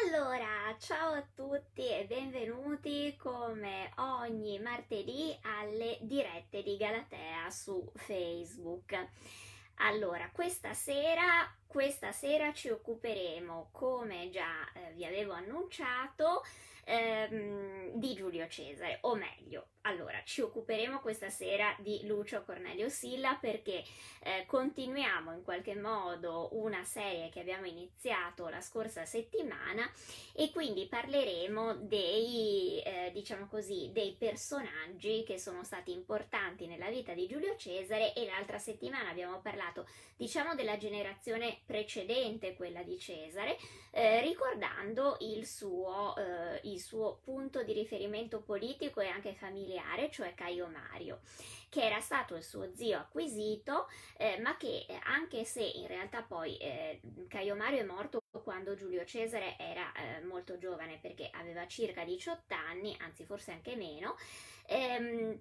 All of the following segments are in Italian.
Allora, ciao a tutti e benvenuti come ogni martedì alle dirette di Galatea su Facebook. Allora, questa sera, questa sera ci occuperemo, come già eh, vi avevo annunciato, ehm, di Giulio Cesare, o meglio, allora, ci occuperemo questa sera di Lucio Cornelio Silla perché eh, continuiamo in qualche modo una serie che abbiamo iniziato la scorsa settimana e quindi parleremo dei, eh, diciamo così, dei personaggi che sono stati importanti nella vita di Giulio Cesare e l'altra settimana abbiamo parlato, diciamo, della generazione precedente, quella di Cesare, eh, ricordando il suo, eh, il suo punto di riferimento politico e anche familiare cioè Caio Mario, che era stato il suo zio acquisito, eh, ma che eh, anche se in realtà poi eh, Caio Mario è morto quando Giulio Cesare era eh, molto giovane perché aveva circa 18 anni, anzi forse anche meno, ehm,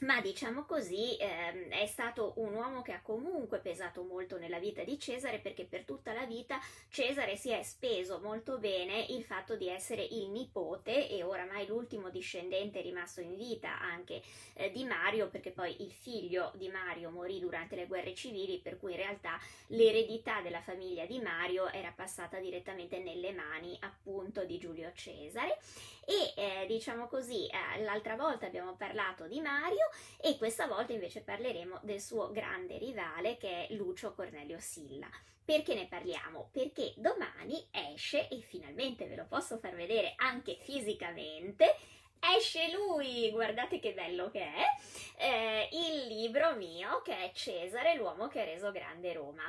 ma diciamo così ehm, è stato un uomo che ha comunque pesato molto nella vita di Cesare perché per tutta la vita Cesare si è speso molto bene il fatto di essere il nipote e oramai l'ultimo discendente rimasto in vita anche eh, di Mario perché poi il figlio di Mario morì durante le guerre civili per cui in realtà l'eredità della famiglia di Mario era passata direttamente nelle mani appunto di Giulio Cesare e eh, diciamo così eh, l'altra volta abbiamo parlato di Mario e questa volta invece parleremo del suo grande rivale che è Lucio Cornelio Silla. Perché ne parliamo? Perché domani esce, e finalmente ve lo posso far vedere anche fisicamente, esce lui, guardate che bello che è, eh, il libro mio che è Cesare, l'uomo che ha reso grande Roma.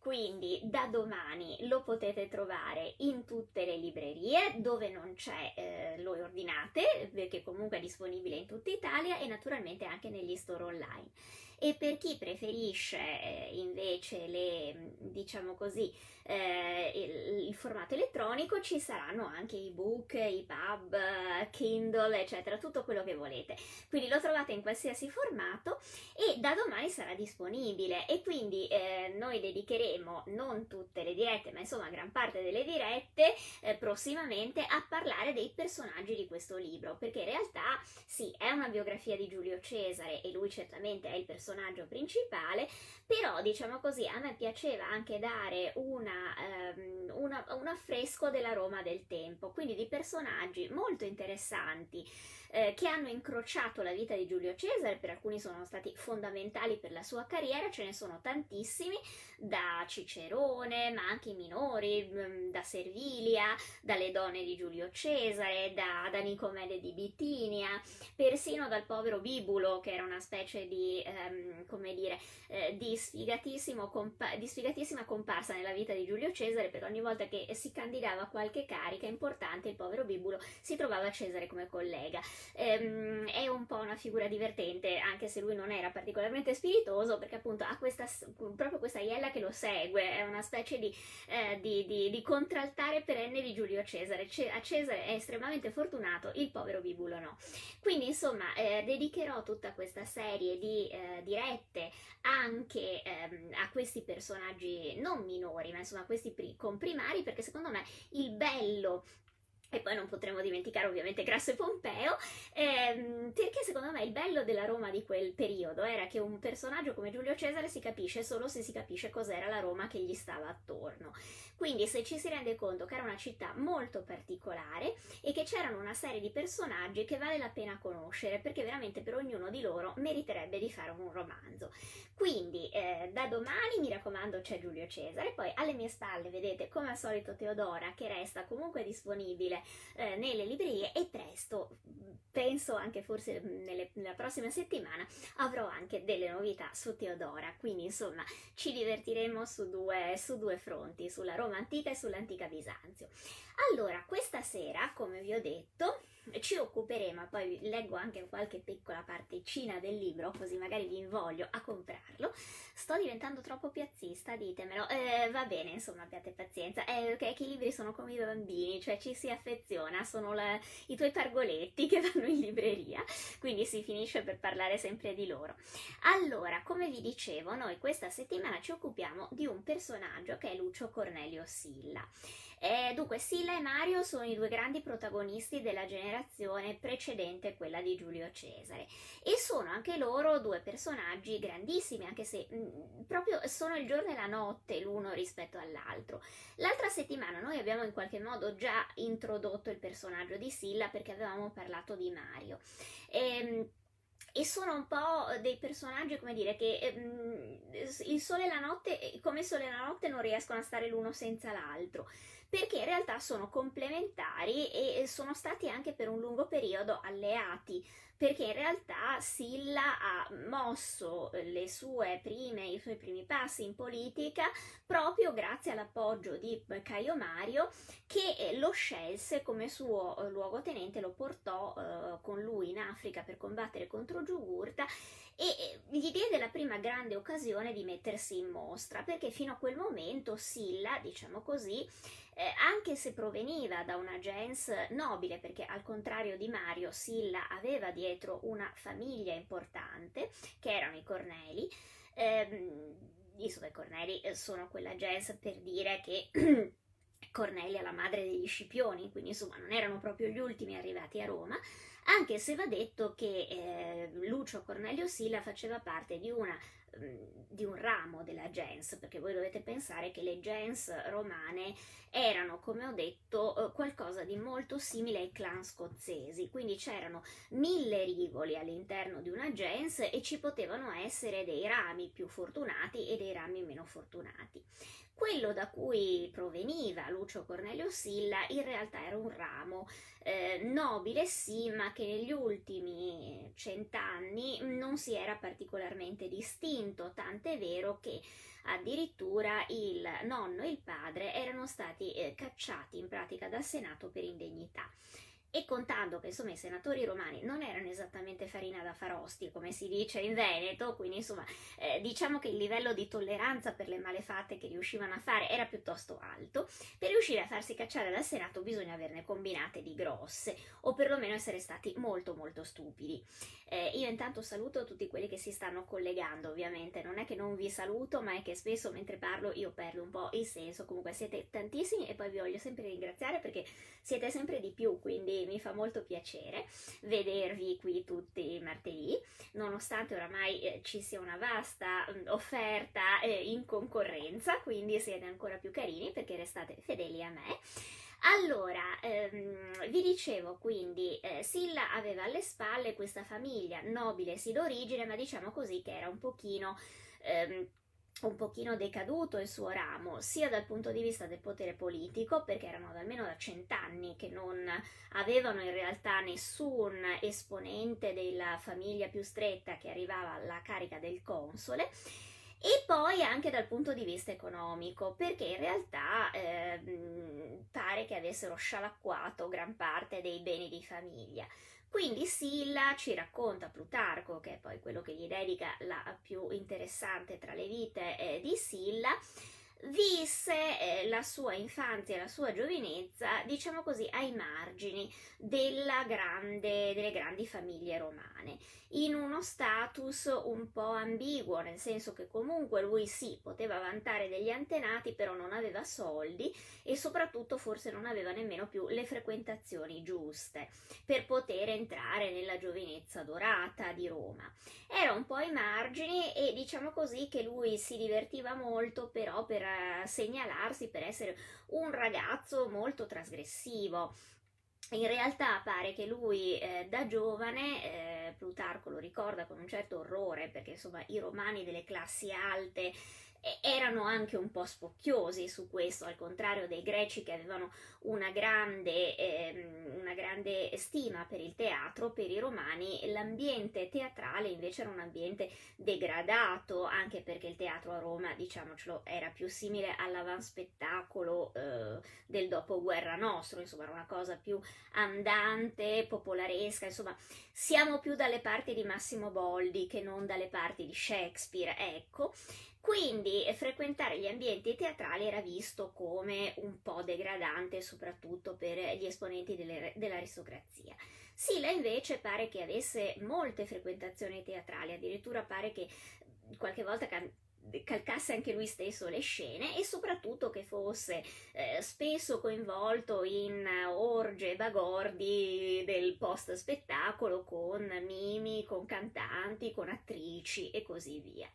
Quindi da domani lo potete trovare in tutte le librerie, dove non c'è eh, lo ordinate, perché comunque è disponibile in tutta Italia e naturalmente anche negli store online. E per chi preferisce eh, invece le, diciamo così, eh, il, il, formato elettronico ci saranno anche i book, i pub, Kindle, eccetera, tutto quello che volete. Quindi lo trovate in qualsiasi formato e da domani sarà disponibile e quindi eh, noi dedicheremo non tutte le dirette, ma insomma gran parte delle dirette eh, prossimamente a parlare dei personaggi di questo libro, perché in realtà sì, è una biografia di Giulio Cesare e lui certamente è il personaggio personaggio principale, però diciamo così a me piaceva anche dare una, um, una, un affresco della Roma del tempo, quindi di personaggi molto interessanti eh, che hanno incrociato la vita di Giulio Cesare, per alcuni sono stati fondamentali per la sua carriera, ce ne sono tantissimi, da Cicerone, ma anche i minori, mm, da Servilia, dalle donne di Giulio Cesare, da, da Nicomede di Bitinia, persino dal povero Bibulo, che era una specie di, ehm, come dire, eh, di, compa- di sfigatissima comparsa nella vita di Giulio Cesare, perché ogni volta che si candidava a qualche carica importante, il povero Bibulo si trovava Cesare come collega ehm, è un po' una figura divertente, anche se lui non era particolarmente spiritoso, perché appunto ha questa, proprio questa iella che lo segue, è una specie di, eh, di, di, di contraltare perenne di Giulio Cesare. C- a Cesare è estremamente fortunato, il povero Bibulo no. Quindi insomma eh, dedicherò tutta questa serie di eh, dirette anche ehm, a questi personaggi non minori, ma insomma a questi pri- comprimari, perché secondo me il bello e poi non potremo dimenticare ovviamente Grasso e Pompeo, ehm, perché secondo me il bello della Roma di quel periodo era che un personaggio come Giulio Cesare si capisce solo se si capisce cos'era la Roma che gli stava attorno. Quindi se ci si rende conto che era una città molto particolare e che c'erano una serie di personaggi che vale la pena conoscere, perché veramente per ognuno di loro meriterebbe di fare un romanzo. Quindi eh, da domani mi raccomando c'è Giulio Cesare, poi alle mie spalle vedete come al solito Teodora che resta comunque disponibile eh, nelle librerie e presto, penso anche forse nelle, nella prossima settimana, avrò anche delle novità su Teodora. Quindi insomma ci divertiremo su due, su due fronti, sulla Roma antica e sull'antica Bisanzio. Allora, questa sera, come vi ho detto, ci occuperemo, poi leggo anche qualche piccola particina del libro, così magari vi invoglio a comprarlo. Sto diventando troppo piazzista, ditemelo. Eh, va bene, insomma, abbiate pazienza. Eh, ok, che i libri sono come i bambini, cioè ci si affeziona, sono la, i tuoi pargoletti che vanno in libreria, quindi si finisce per parlare sempre di loro. Allora, come vi dicevo, noi questa settimana ci occupiamo di un personaggio che è Lucio Cornelio Silla. Eh, dunque, Silla e Mario sono i due grandi protagonisti della generazione precedente quella di Giulio Cesare e sono anche loro due personaggi grandissimi, anche se mh, mm, proprio sono il giorno e la notte l'uno rispetto all'altro. L'altra settimana noi abbiamo in qualche modo già introdotto il personaggio di Silla perché avevamo parlato di Mario. E, ehm, e sono un po' dei personaggi, come dire, che um, il sole e la notte, come il sole e la notte, non riescono a stare l'uno senza l'altro, perché in realtà sono complementari e sono stati anche per un lungo periodo alleati perché in realtà Silla ha mosso sue prime, i suoi primi passi in politica proprio grazie all'appoggio di Caio Mario che lo scelse come suo eh, luogotenente, lo portò eh, con lui in Africa per combattere contro Giugurta e gli diede la prima grande occasione di mettersi in mostra perché fino a quel momento Silla, diciamo così, eh, anche se proveniva da una gens nobile, perché al contrario di Mario, Silla aveva dietro una famiglia importante, che erano i Corneli, ehm, insomma i Corneli eh, sono quella gens per dire che Cornelia, la madre degli Scipioni, quindi insomma non erano proprio gli ultimi arrivati a Roma, anche se va detto che eh, Lucio Cornelio Silla faceva parte di una di un ramo della gens, perché voi dovete pensare che le gens romane erano, come ho detto, eh, qualcosa di molto simile ai clan scozzesi, quindi c'erano mille rivoli all'interno di una gens e ci potevano essere dei rami più fortunati e dei rami meno fortunati. Quello da cui proveniva Lucio Cornelio Silla in realtà era un ramo eh, nobile sì, ma che negli ultimi cent'anni non si era particolarmente distinto, tant'è vero che addirittura il nonno e il padre erano stati eh, cacciati in pratica dal Senato per indegnità e contando che insomma i senatori romani non erano esattamente farina da farosti come si dice in Veneto, quindi insomma eh, diciamo che il livello di tolleranza per le malefatte che riuscivano a fare era piuttosto alto, per riuscire a farsi cacciare dal Senato bisogna averne combinate di grosse o perlomeno essere stati molto molto stupidi. Eh, io intanto saluto tutti quelli che si stanno collegando, ovviamente. Non è che non vi saluto, ma è che spesso mentre parlo io perdo un po' il senso, comunque siete tantissimi e poi vi voglio sempre ringraziare perché siete sempre di più, quindi mi fa molto piacere vedervi qui tutti martedì, nonostante oramai eh, ci sia una vasta mh, mm, offerta eh, in concorrenza, quindi siete ancora più carini perché restate fedeli a me. Allora, ehm, vi dicevo quindi, eh, Silla aveva alle spalle questa famiglia nobile sì d'origine, ma diciamo così che era un pochino... Ehm, un pochino decaduto il suo ramo, sia dal punto di vista del potere politico, perché erano da almeno da cent'anni che non avevano in realtà nessun esponente della famiglia più stretta che arrivava alla carica del console, e poi anche dal punto di vista economico, perché in realtà eh, pare che avessero scialacquato gran parte dei beni di famiglia. Quindi Silla ci racconta Plutarco, che è poi quello che gli dedica la più interessante tra le vite eh, di Silla, visse eh, la sua infanzia e la sua giovinezza, diciamo così, ai margini grande, delle grandi famiglie romane, in uno status un po' ambiguo, nel senso che comunque lui sì, poteva vantare degli antenati, però non aveva soldi e soprattutto forse non aveva nemmeno più le frequentazioni giuste per poter entrare nella giovinezza dorata di Roma. Era un po' ai margini e diciamo così che lui si divertiva molto però per segnalarsi per essere un ragazzo molto trasgressivo. In realtà pare che lui eh, da giovane, eh, Plutarco lo ricorda con un certo orrore, perché insomma i romani delle classi alte erano anche un po' spocchiosi su questo, al contrario dei greci che avevano una grande, eh, una grande stima per il teatro, per i romani l'ambiente teatrale invece era un ambiente degradato, anche perché il teatro a Roma, diciamocelo, era più simile all'avanspettacolo eh, del dopoguerra nostro, insomma era una cosa più andante, popolaresca, insomma siamo più dalle parti di Massimo Boldi che non dalle parti di Shakespeare, ecco. Quindi eh, frequentare gli ambienti teatrali era visto come un po' degradante, soprattutto per gli esponenti delle, dell'aristocrazia. Sila invece pare che avesse molte frequentazioni teatrali, addirittura pare che qualche volta can- calcasse anche lui stesso le scene e soprattutto che fosse eh, spesso coinvolto in orge e bagordi del post spettacolo con mimi, con cantanti, con attrici e così via.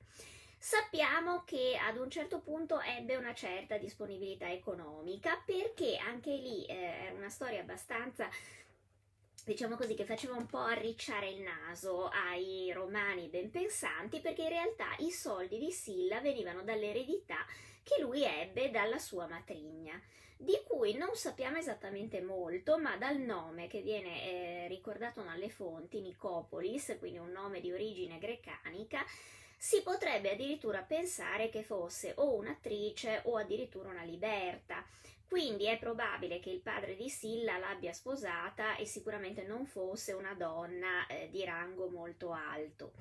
Sappiamo che ad un certo punto ebbe una certa disponibilità economica perché anche lì eh, era una storia abbastanza diciamo così, che faceva un po' arricciare il naso ai romani ben pensanti, perché in realtà i soldi di Silla venivano dall'eredità che lui ebbe dalla sua matrigna, di cui non sappiamo esattamente molto, ma dal nome che viene eh, ricordato dalle fonti, Nicopolis, quindi un nome di origine grecanica, si potrebbe addirittura pensare che fosse o un'attrice o addirittura una liberta. Quindi è probabile che il padre di Silla l'abbia sposata e sicuramente non fosse una donna eh, di rango molto alto.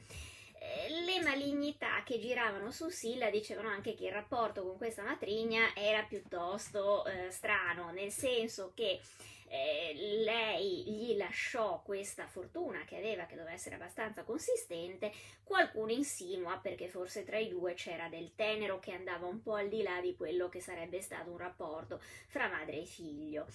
Eh, le malignità che giravano su Silla dicevano anche che il rapporto con questa matrigna era piuttosto eh, strano, nel senso che eh, lei gli lasciò questa fortuna che aveva, che doveva essere abbastanza consistente, qualcuno insinua perché forse tra i due c'era del tenero che andava un po' al di là di quello che sarebbe stato un rapporto fra madre e figlio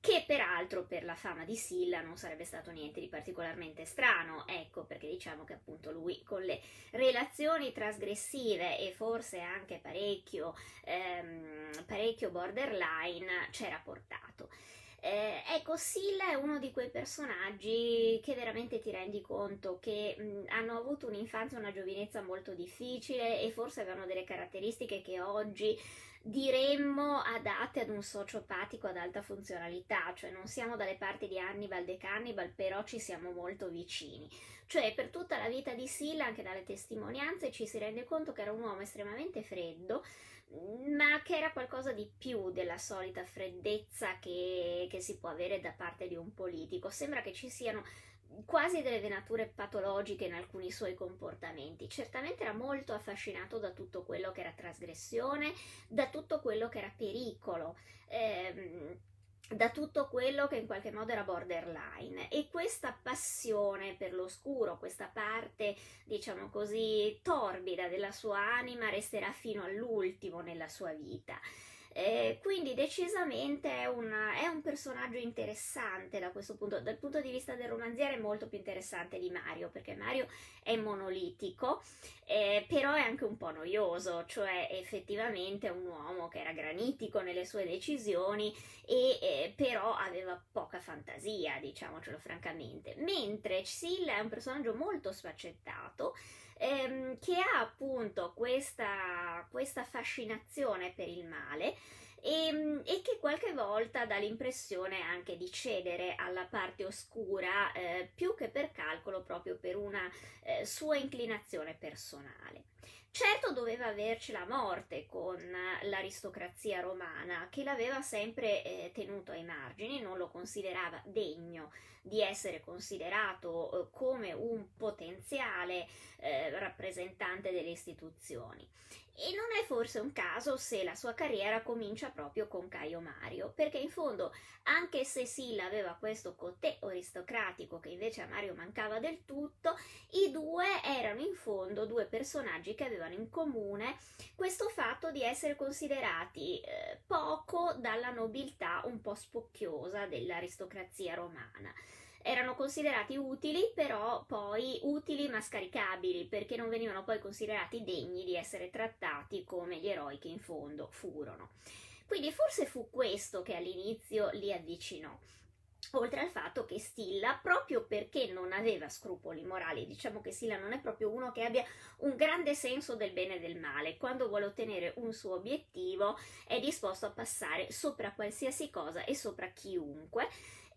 che peraltro per la fama di Silla non sarebbe stato niente di particolarmente strano, ecco perché diciamo che appunto lui con le relazioni trasgressive e forse anche parecchio, ehm, parecchio borderline c'era portato. Eh, ecco, Silla è uno di quei personaggi che veramente ti rendi conto che mh, hanno avuto un'infanzia e una giovinezza molto difficile e forse avevano delle caratteristiche che oggi diremmo adatte ad un sociopatico ad alta funzionalità, cioè non siamo dalle parti di Hannibal de Cannibal, però ci siamo molto vicini. Cioè, per tutta la vita di Silla, anche dalle testimonianze, ci si rende conto che era un uomo estremamente freddo, ma che era qualcosa di più della solita freddezza che, che si può avere da parte di un politico. Sembra che ci siano quasi delle venature patologiche in alcuni suoi comportamenti. Certamente era molto affascinato da tutto quello che era trasgressione, da tutto quello che era pericolo. Ehm, da tutto quello che in qualche modo era borderline e questa passione per l'oscuro, questa parte diciamo così torbida della sua anima resterà fino all'ultimo nella sua vita. Eh, quindi decisamente è, una, è, un personaggio interessante da questo punto, dal punto di vista del romanziere è molto più interessante di Mario, perché Mario è monolitico, eh, però è anche un po' noioso, cioè effettivamente è un uomo che era granitico nelle sue decisioni e eh, però aveva poca fantasia, diciamocelo francamente, mentre Silla è un personaggio molto sfaccettato, ehm, che ha appunto questa, questa fascinazione per il male e, ehm, e, che qualche volta dà l'impressione anche di cedere alla parte oscura eh, più che per calcolo proprio per una eh, sua inclinazione personale. Certo doveva averci la morte con l'aristocrazia romana, che l'aveva sempre eh, tenuto ai margini, non lo considerava degno di essere considerato eh, come un potenziale eh, rappresentante delle istituzioni. E non è forse un caso se la sua carriera comincia proprio con Caio Mario, perché in fondo, anche se Silla aveva questo cotè aristocratico che invece a Mario mancava del tutto, i due erano in fondo due personaggi che avevano in comune questo fatto di essere considerati eh, poco dalla nobiltà un po' spocchiosa dell'aristocrazia romana erano considerati utili, però poi utili ma scaricabili, perché non venivano poi considerati degni di essere trattati come gli eroi che in fondo furono. Quindi forse fu questo che all'inizio li avvicinò. Oltre al fatto che Stilla, proprio perché non aveva scrupoli morali, diciamo che Stilla non è proprio uno che abbia un grande senso del bene e del male, quando vuole ottenere un suo obiettivo è disposto a passare sopra qualsiasi cosa e sopra chiunque,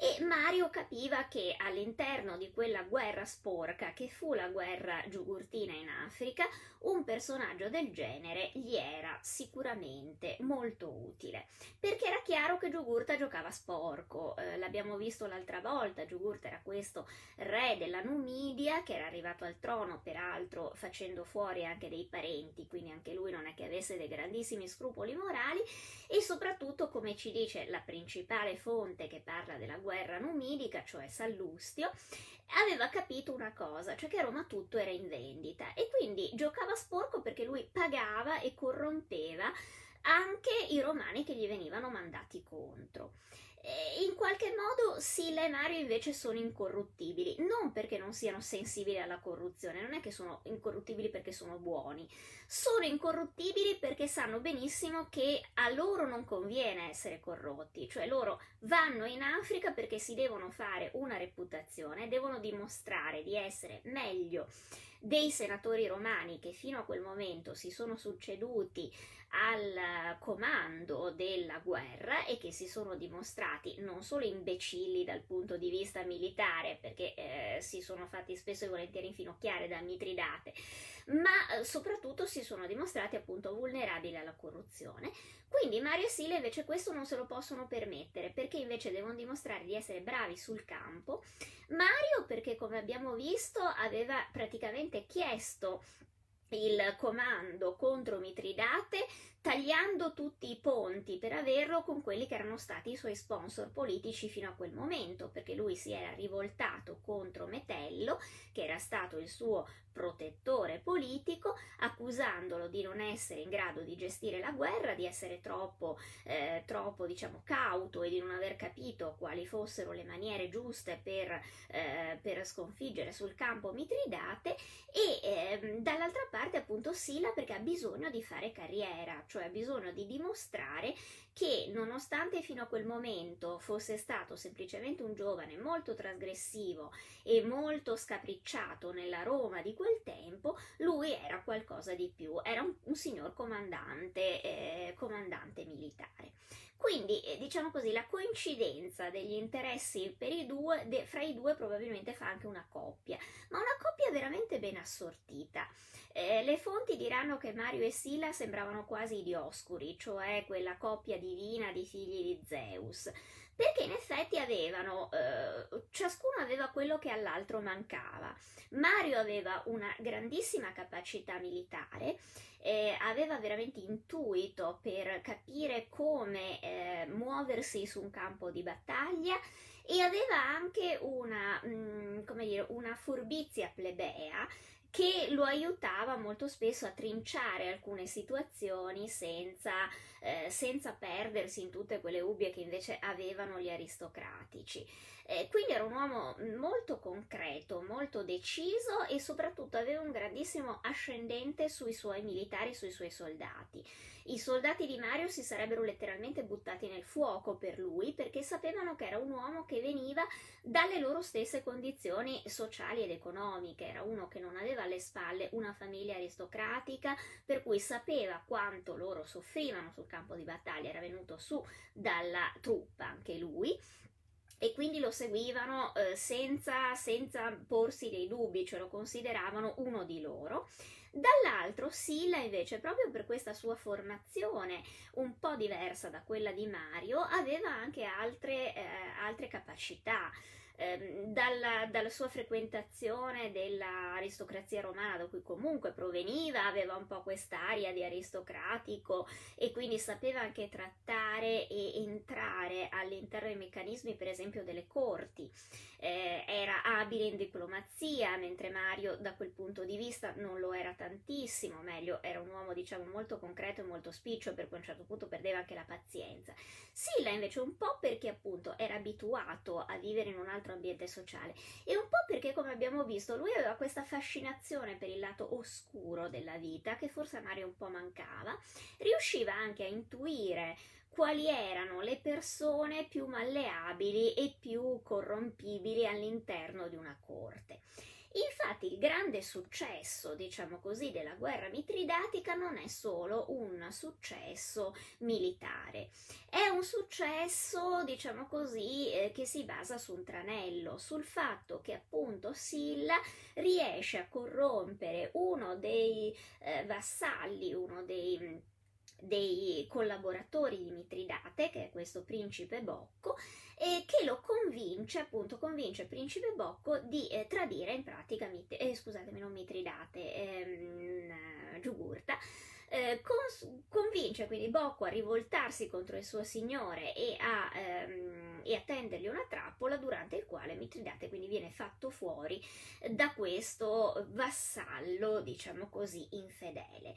e Mario capiva che all'interno di quella guerra sporca che fu la guerra giugurtina in Africa, un personaggio del genere gli era sicuramente molto utile, perché era chiaro che Giugurta giocava sporco, eh, l'abbiamo visto l'altra volta, Giugurta era questo re della Numidia che era arrivato al trono peraltro facendo fuori anche dei parenti, quindi anche lui non è che avesse dei grandissimi scrupoli morali e soprattutto come ci dice la principale fonte che parla della guerra guerra numidica, cioè Sallustio, aveva capito una cosa, cioè che Roma tutto era in vendita e quindi giocava sporco perché lui pagava e corrompeva anche i romani che gli venivano mandati contro. In qualche modo Silla e Mario invece sono incorruttibili, non perché non siano sensibili alla corruzione, non è che sono incorruttibili perché sono buoni, sono incorruttibili perché sanno benissimo che a loro non conviene essere corrotti, cioè loro vanno in Africa perché si devono fare una reputazione, devono dimostrare di essere meglio dei senatori romani che fino a quel momento si sono succeduti al comando della guerra e che si sono dimostrati non solo imbecilli dal punto di vista militare, perché eh, si sono fatti spesso e volentieri infinocchiare da Mitridate, ma eh, soprattutto si sono dimostrati appunto vulnerabili alla corruzione. Quindi Mario e Sile invece questo non se lo possono permettere, perché invece devono dimostrare di essere bravi sul campo. Mario perché come abbiamo visto aveva praticamente chiesto il comando contro Mitridate tagliando tutti i ponti per averlo con quelli che erano stati i suoi sponsor politici fino a quel momento, perché lui si era rivoltato contro Metello, che era stato il suo protettore politico, accusandolo di non essere in grado di gestire la guerra, di essere troppo, eh, troppo diciamo, cauto e di non aver capito quali fossero le maniere giuste per, eh, per sconfiggere sul campo Mitridate e eh, dall'altra parte appunto Sila perché ha bisogno di fare carriera, cioè bisogno di dimostrare che nonostante fino a quel momento fosse stato semplicemente un giovane molto trasgressivo e molto scapricciato nella Roma di quel tempo, lui era qualcosa di più, era un, un signor comandante, eh, comandante militare. Quindi, eh, diciamo così, la coincidenza degli interessi i due, de, fra i due probabilmente fa anche una coppia, ma una coppia veramente ben assortita. Eh, le fonti diranno che Mario e Sila sembravano quasi Dioscuri, cioè quella coppia divina di figli di Zeus, perché in effetti avevano, eh, ciascuno aveva quello che all'altro mancava. Mario aveva una grandissima capacità militare, eh, aveva veramente intuito per capire come eh, muoversi su un campo di battaglia e aveva anche una, mh, mm, dire, una furbizia plebea che lo aiutava molto spesso a trinciare alcune situazioni senza, eh, senza perdersi in tutte quelle ubbie che invece avevano gli aristocratici. Eh, quindi era un uomo molto concreto, molto deciso e soprattutto aveva un grandissimo ascendente sui suoi militari, sui suoi soldati. I soldati di Mario si sarebbero letteralmente buttati nel fuoco per lui perché sapevano che era un uomo che veniva dalle loro stesse condizioni sociali ed economiche, era uno che non aveva alle spalle una famiglia aristocratica per cui sapeva quanto loro soffrivano sul campo di battaglia, era venuto su dalla truppa anche lui e quindi lo seguivano eh, senza, senza porsi dei dubbi, cioè lo consideravano uno di loro. Dall'altro Silla invece, proprio per questa sua formazione un po' diversa da quella di Mario, aveva anche altre, eh, altre capacità eh, dalla, dalla, sua frequentazione dell'aristocrazia romana, da cui comunque proveniva, aveva un po' quest'aria di aristocratico e quindi sapeva anche trattare e entrare all'interno dei meccanismi, per esempio, delle corti. Eh, era abile in diplomazia, mentre Mario da quel punto di vista non lo era tantissimo, meglio, era un uomo diciamo molto concreto e molto spiccio, per cui a un certo punto perdeva anche la pazienza. Silla invece un po' perché appunto era abituato a vivere in un altro altro ambiente sociale e un po' perché come abbiamo visto lui aveva questa fascinazione per il lato oscuro della vita che forse a Mario un po' mancava, riusciva anche a intuire quali erano le persone più malleabili e più corrompibili all'interno di una corte. Infatti il grande successo, diciamo così, della guerra mitridatica non è solo un successo militare, è un successo, diciamo così, eh, che si basa su un tranello, sul fatto che appunto Silla riesce a corrompere uno dei eh, vassalli, uno dei dei collaboratori di Mitridate, che è questo principe Bocco, e che lo convince, appunto, convince principe Bocco di eh, tradire in pratica, mit- eh, scusatemi, non Mitridate, ehm, Giugurta, eh, cons- convince quindi Bocco a rivoltarsi contro il suo signore e a, ehm, e a tendergli una trappola durante il quale Mitridate quindi viene fatto fuori da questo vassallo, diciamo così, infedele.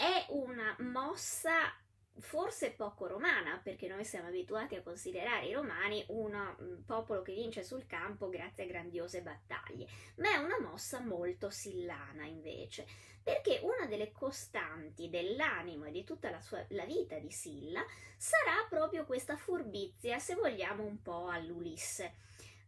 È una mossa forse poco romana, perché noi siamo abituati a considerare i romani un mm, popolo che vince sul campo grazie a grandiose battaglie, ma è una mossa molto sillana invece, perché una delle costanti dell'animo e di tutta la, sua, la vita di Silla sarà proprio questa furbizia, se vogliamo un po' all'Ulisse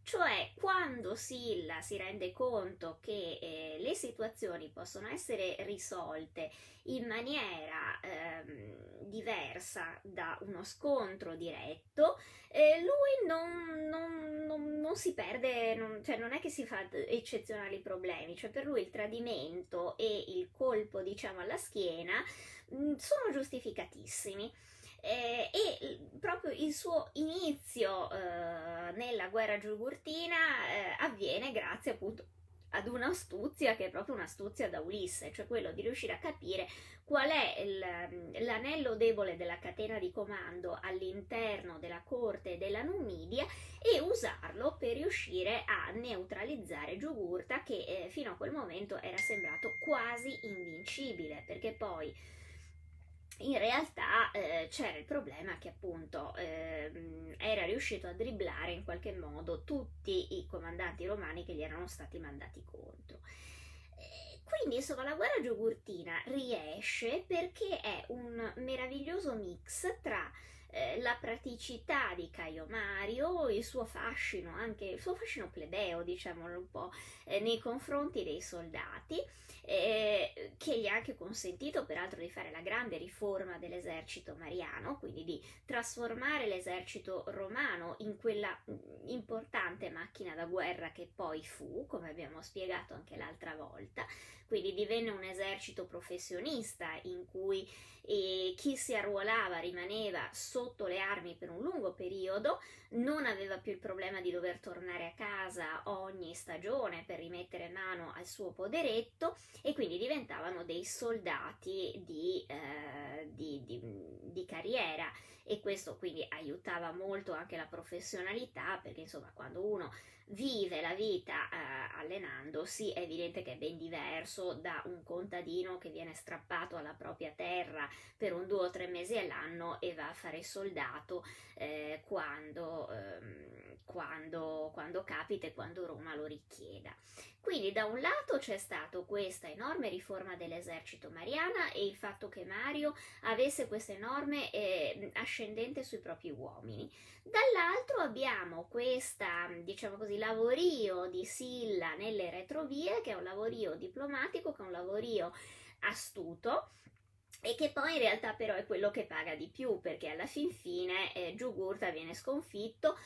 cioè, quando Silla si rende conto che eh, le situazioni possono essere risolte in maniera ehm, diversa da uno scontro diretto, eh, lui non, non, non, non, si perde, cioè non è che si fa eccezionali problemi, cioè per lui il tradimento e il colpo, diciamo, alla schiena mh, mm, sono giustificatissimi eh, e proprio il suo inizio eh, nella guerra giugurtina eh, avviene grazie appunto ad un'astuzia che è proprio un'astuzia da Ulisse, cioè quello di riuscire a capire qual è il, l'anello debole della catena di comando all'interno della corte della Numidia e usarlo per riuscire a neutralizzare Giugurta che eh, fino a quel momento era sembrato quasi invincibile, perché poi in realtà eh, c'era il problema che appunto eh, era riuscito a dribblare in qualche modo tutti i comandanti romani che gli erano stati mandati contro. quindi insomma la guerra giugurtina riesce perché è un meraviglioso mix tra eh, la praticità di Caio Mario, il suo fascino, anche il suo fascino plebeo, diciamolo un po', eh, nei confronti dei soldati, eh, che gli ha anche consentito peraltro di fare la grande riforma dell'esercito mariano, quindi di trasformare l'esercito romano in quella mm, importante macchina da guerra che poi fu, come abbiamo spiegato anche l'altra volta, quindi divenne un esercito professionista in cui eh, chi si arruolava rimaneva sotto le armi per un lungo periodo, non aveva più il problema di dover tornare a casa ogni stagione per rimettere mano al suo poderetto e quindi diventavano dei soldati di, eh, di, di, di carriera e questo quindi aiutava molto anche la professionalità perché insomma quando uno vive la vita eh, allenandosi è evidente che è ben diverso da un contadino che viene strappato alla propria terra per un due o tre mesi all'anno e va a fare soldato eh, quando, ehm, quando, quando capita e quando Roma lo richieda. Quindi da un lato c'è stata questa enorme riforma dell'esercito mariana e il fatto che Mario avesse questa enorme eh, ascendente sui propri uomini. Dall'altro abbiamo questa, diciamo così, lavorio di Silla nelle retrovie, che è un lavorio diplomatico, che è un lavorio astuto, e che poi in realtà però è quello che paga di più perché alla fin fine eh, Giugurta viene sconfitto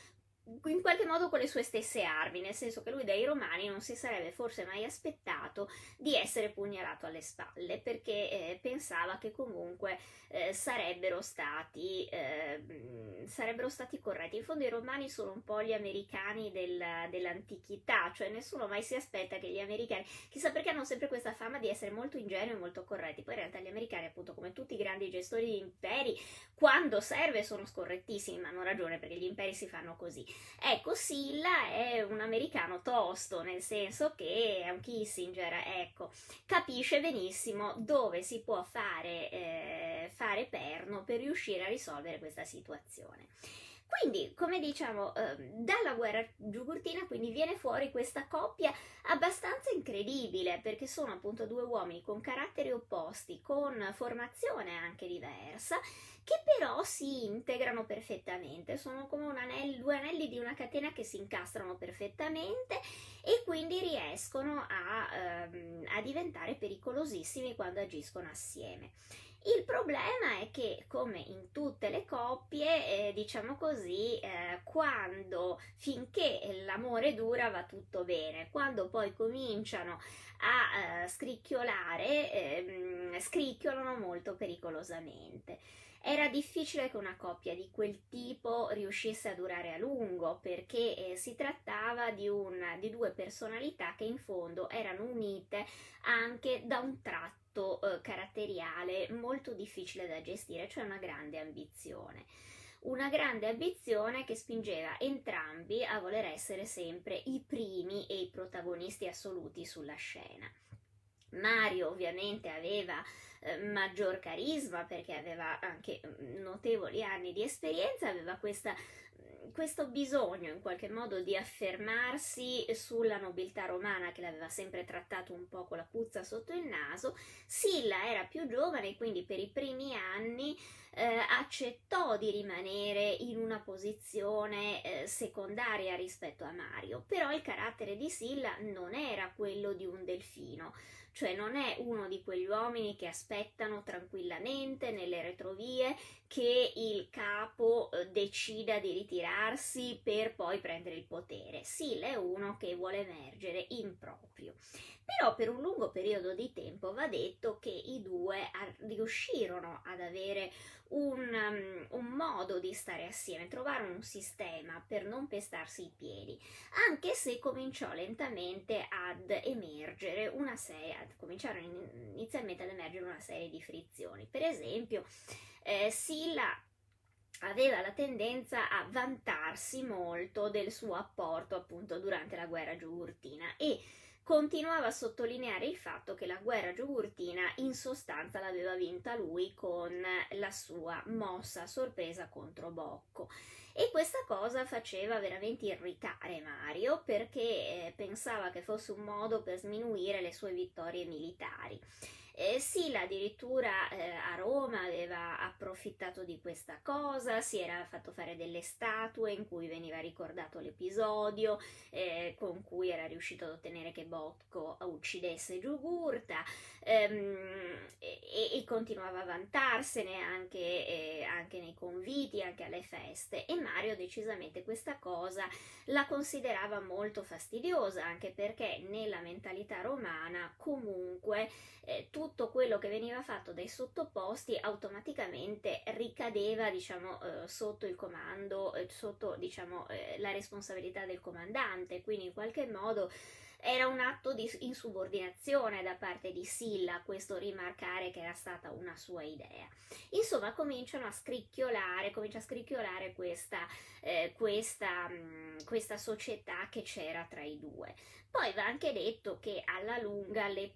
in qualche modo con le sue stesse armi, nel senso che lui dai romani non si sarebbe forse mai aspettato di essere pugnalato alle spalle, perché eh, pensava che comunque eh, sarebbero, stati, eh, sarebbero stati corretti. In fondo i romani sono un po' gli americani del, dell'antichità, cioè nessuno mai si aspetta che gli americani, chissà perché hanno sempre questa fama di essere molto ingenui e molto corretti, poi in realtà gli americani appunto come tutti i grandi gestori di imperi, quando serve sono scorrettissimi, ma hanno ragione perché gli imperi si fanno così. Ecco, Silla è un americano tosto, nel senso che è un Kissinger, ecco, capisce benissimo dove si può fare, eh, fare perno per riuscire a risolvere questa situazione. Quindi, come diciamo, eh, dalla guerra giugurtina quindi viene fuori questa coppia abbastanza incredibile, perché sono appunto due uomini con caratteri opposti, con formazione anche diversa, che però si integrano perfettamente, sono come anello, due anelli di una catena che si incastrano perfettamente e quindi riescono a, ehm, a diventare pericolosissimi quando agiscono assieme. Il problema è che, come in tutte le coppie, eh, diciamo così, eh, quando finché l'amore dura va tutto bene, quando poi cominciano a eh, scricchiolare, ehm, scricchiolano molto pericolosamente. Era difficile che una coppia di quel tipo riuscisse a durare a lungo perché eh, si trattava di, una, di due personalità che in fondo erano unite anche da un tratto eh, caratteriale molto difficile da gestire, cioè una grande ambizione. una grande ambizione che spingeva entrambi a voler essere sempre i primi e i protagonisti assoluti sulla scena. Mario ovviamente aveva maggior carisma perché aveva anche notevoli anni di esperienza, aveva questa questo bisogno in qualche modo di affermarsi sulla nobiltà romana che l'aveva sempre trattato un po' con la puzza sotto il naso, Silla era più giovane e quindi per i primi anni eh, accettò di rimanere in una posizione eh, secondaria rispetto a Mario, però il carattere di Silla non era quello di un delfino, cioè non è uno di quegli uomini che aspettano tranquillamente nelle retrovie che il capo eh, decida di ritirarsi per poi prendere il potere. Sil è uno che vuole emergere in proprio. Però per un lungo periodo di tempo va detto che i due riuscirono ad avere un, um, un, modo di stare assieme, trovarono un sistema per non pestarsi i piedi, anche se cominciò lentamente ad emergere una serie, cominciarono inizialmente ad emergere una serie di frizioni. Per esempio, eh, Silla aveva la tendenza a vantarsi molto del suo apporto appunto durante la guerra giugurtina e continuava a sottolineare il fatto che la guerra giugurtina in sostanza l'aveva vinta lui con la sua mossa sorpresa contro Bocco. E questa cosa faceva veramente irritare Mario perché eh, pensava che fosse un modo per sminuire le sue vittorie militari. Eh, Sila addirittura eh, a Roma aveva approfittato di questa cosa, si era fatto fare delle statue in cui veniva ricordato l'episodio eh, con cui era riuscito ad ottenere che Botco uccidesse Giugurta ehm, e, e, continuava a vantarsene anche, eh, anche nei conviti, anche alle feste. E Mario decisamente questa cosa la considerava molto fastidiosa anche perché nella mentalità romana comunque eh, tutto quello che veniva fatto dai sottoposti automaticamente ricadeva diciamo eh, sotto il comando eh, sotto diciamo eh, la responsabilità del comandante quindi in qualche modo era un atto di insubordinazione da parte di Silla questo rimarcare che era stata una sua idea. Insomma, cominciano a scricchiolare, comincia a scricchiolare questa, eh, questa, mh, mm, questa società che c'era tra i due. Poi va anche detto che alla lunga le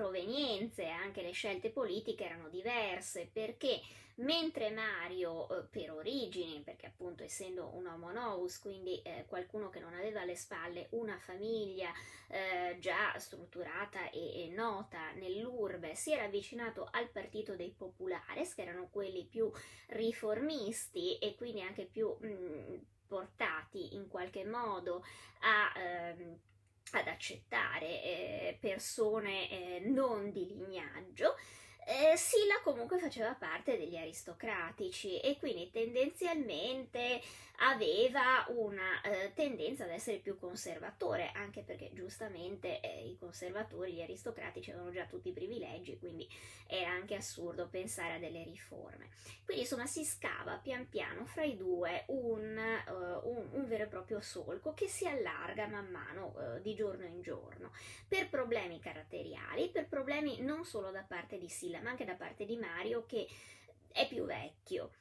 provenienze, anche le scelte politiche erano diverse perché mentre Mario eh, per origini, perché appunto essendo un homo novus, quindi eh, qualcuno che non aveva alle spalle una famiglia eh, già strutturata e, e, nota nell'urbe, si era avvicinato al partito dei populares, che erano quelli più riformisti e quindi anche più mh, portati in qualche modo a ehm, ad accettare eh, persone eh, non di lignaggio, eh, Silla comunque faceva parte degli aristocratici e quindi tendenzialmente aveva una eh, tendenza ad essere più conservatore, anche perché giustamente eh, i conservatori, gli aristocratici avevano già tutti i privilegi, quindi era anche assurdo pensare a delle riforme. Quindi insomma si scava pian piano fra i due un, uh, un, un vero e proprio solco che si allarga man mano uh, di giorno in giorno, per problemi caratteriali, per problemi non solo da parte di Silla, ma anche da parte di Mario che è più vecchio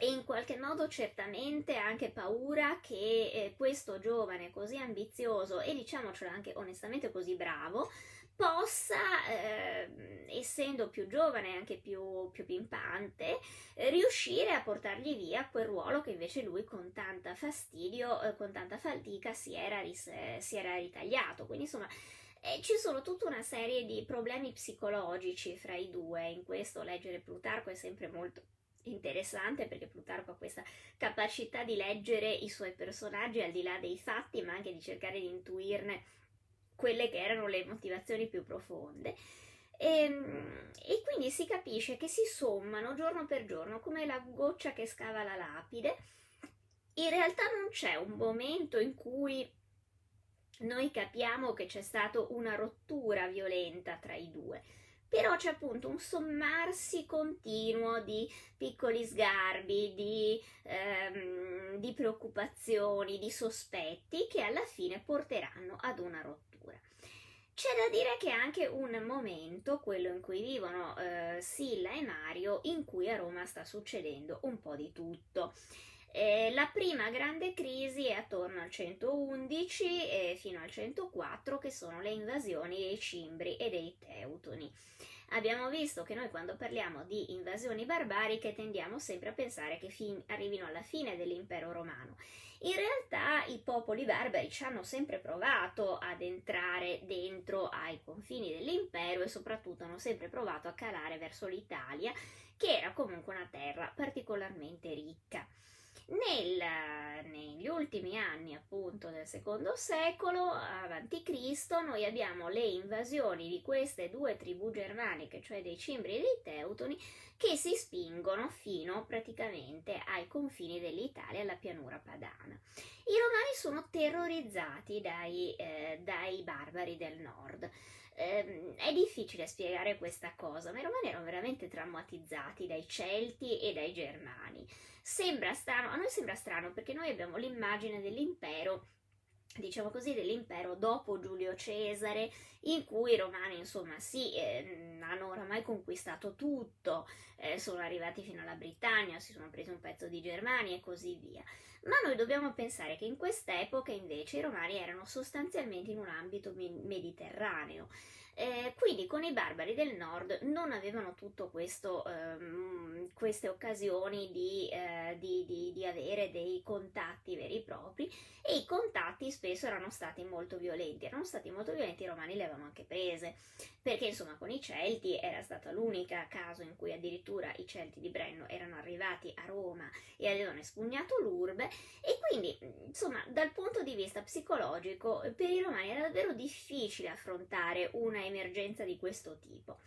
e in qualche modo certamente anche paura che eh, questo giovane così ambizioso e diciamocelo anche onestamente così bravo possa, eh, essendo più giovane e anche più, più pimpante, eh, riuscire a portargli via quel ruolo che invece lui con tanta fastidio, eh, con tanta fatica si era, ris- si era ritagliato. Quindi insomma e ci sono tutta una serie di problemi psicologici fra i due. In questo leggere Plutarco è sempre molto interessante perché Plutarco ha questa capacità di leggere i suoi personaggi al di là dei fatti, ma anche di cercare di intuirne quelle che erano le motivazioni più profonde. E, ehm, e, quindi si capisce che si sommano giorno per giorno come la goccia che scava la lapide. In realtà non c'è un momento in cui noi capiamo che c'è stata una rottura violenta tra i due però c'è appunto un sommarsi continuo di piccoli sgarbi, di, ehm, di preoccupazioni, di sospetti che alla fine porteranno ad una rottura. C'è da dire che è anche un momento, quello in cui vivono eh, Silla e Mario, in cui a Roma sta succedendo un po' di tutto. Eh, la prima grande crisi è attorno al 111 e fino al 104, che sono le invasioni dei Cimbri e dei Teutoni. Abbiamo visto che noi quando parliamo di invasioni barbariche tendiamo sempre a pensare che fin- arrivino alla fine dell'impero romano in realtà i popoli barbari ci hanno sempre provato ad entrare dentro ai confini dell'impero e soprattutto hanno sempre provato a calare verso l'Italia, che era comunque una terra particolarmente ricca. Nel, negli ultimi anni appunto del secondo secolo a.C. noi abbiamo le invasioni di queste due tribù germaniche, cioè dei Cimbri e dei Teutoni, che si spingono fino praticamente ai confini dell'Italia, alla pianura padana. I romani sono terrorizzati dai, eh, dai barbari del nord. Eh, è difficile spiegare questa cosa, ma i romani erano veramente traumatizzati dai Celti e dai Germani. Sembra strano, a noi sembra strano perché noi abbiamo l'immagine dell'impero diciamo così, dell'impero dopo Giulio Cesare, in cui i romani, insomma, sì, eh, hanno oramai conquistato tutto, eh, sono arrivati fino alla Britannia, si sono presi un pezzo di Germania e così via. Ma noi dobbiamo pensare che in quest'epoca invece i romani erano sostanzialmente in un ambito mediterraneo. Eh, quindi con i barbari del nord non avevano questo, ehm, queste occasioni di, eh, di, di, di, avere dei contatti veri e propri e i contatti spesso erano stati molto violenti, erano stati molto violenti, i romani le avevano anche prese, perché insomma con i Celti era stata l'unica caso in cui addirittura i Celti di Brenno erano arrivati a Roma e avevano espugnato l'urbe e quindi insomma dal punto di vista psicologico per i romani era davvero difficile affrontare una emergenza di questo tipo.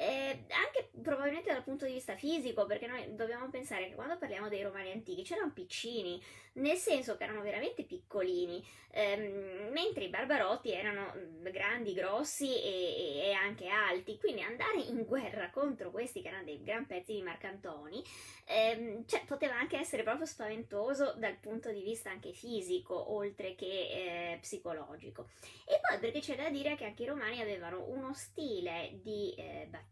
Eh, anche probabilmente dal punto di vista fisico, perché noi dobbiamo pensare che quando parliamo dei romani antichi c'erano piccini, nel senso che erano veramente piccolini, ehm, mentre i barbarotti erano grandi, grossi e, e, anche alti, quindi andare in guerra contro questi che erano dei gran pezzi di marcantoni, ehm, cioè, poteva anche essere proprio spaventoso dal punto di vista anche fisico, oltre che eh, psicologico. E poi perché c'è da dire che anche i romani avevano uno stile di eh, battaglia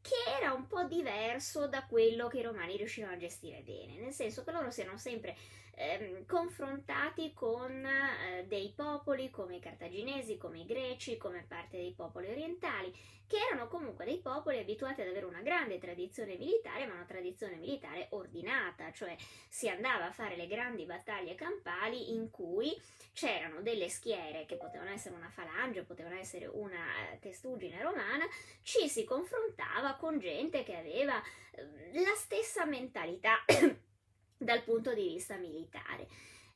che era un po' diverso da quello che i romani riuscivano a gestire bene, nel senso che loro si erano sempre ehm, confrontati con eh, dei popoli come i cartaginesi, come i greci, come parte dei popoli orientali, che erano comunque dei popoli abituati ad avere una grande tradizione militare, ma una tradizione militare ordinata, cioè si andava a fare le grandi battaglie campali in cui c'erano delle schiere che potevano essere una falange, potevano essere una eh, testuggine romana, ci si confrontava con gente che aveva eh, la stessa mentalità dal punto di vista militare.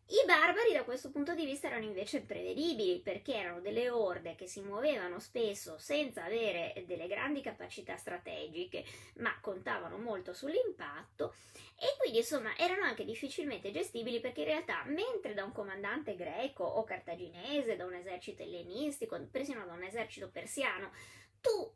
I barbari da questo punto di vista erano invece prevedibili perché erano delle orde che si muovevano spesso senza avere delle grandi capacità strategiche, ma contavano molto sull'impatto e quindi insomma erano anche difficilmente gestibili perché in realtà mentre da un comandante greco o cartaginese, da un esercito ellenistico, persino da un esercito persiano, tu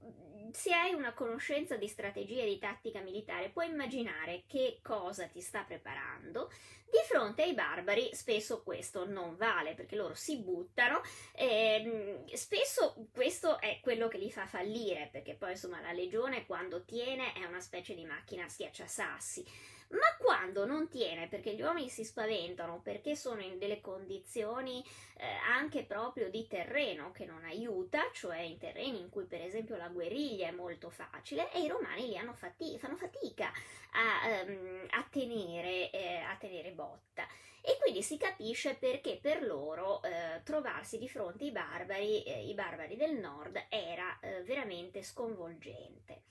se hai una conoscenza di strategia e di tattica militare puoi immaginare che cosa ti sta preparando. Di fronte ai barbari spesso questo non vale perché loro si buttano e spesso questo è quello che li fa fallire perché poi insomma la legione quando tiene è una specie di macchina schiacciasassi ma quando non tiene, perché gli uomini si spaventano, perché sono in delle condizioni eh, anche proprio di terreno che non aiuta, cioè in terreni in cui per esempio la guerriglia è molto facile, e i romani li fati- fanno fatica a, um, a, tenere, eh, a, tenere, botta. E quindi si capisce perché per loro eh, trovarsi di fronte ai barbari, eh, i barbari del nord, era eh, veramente sconvolgente.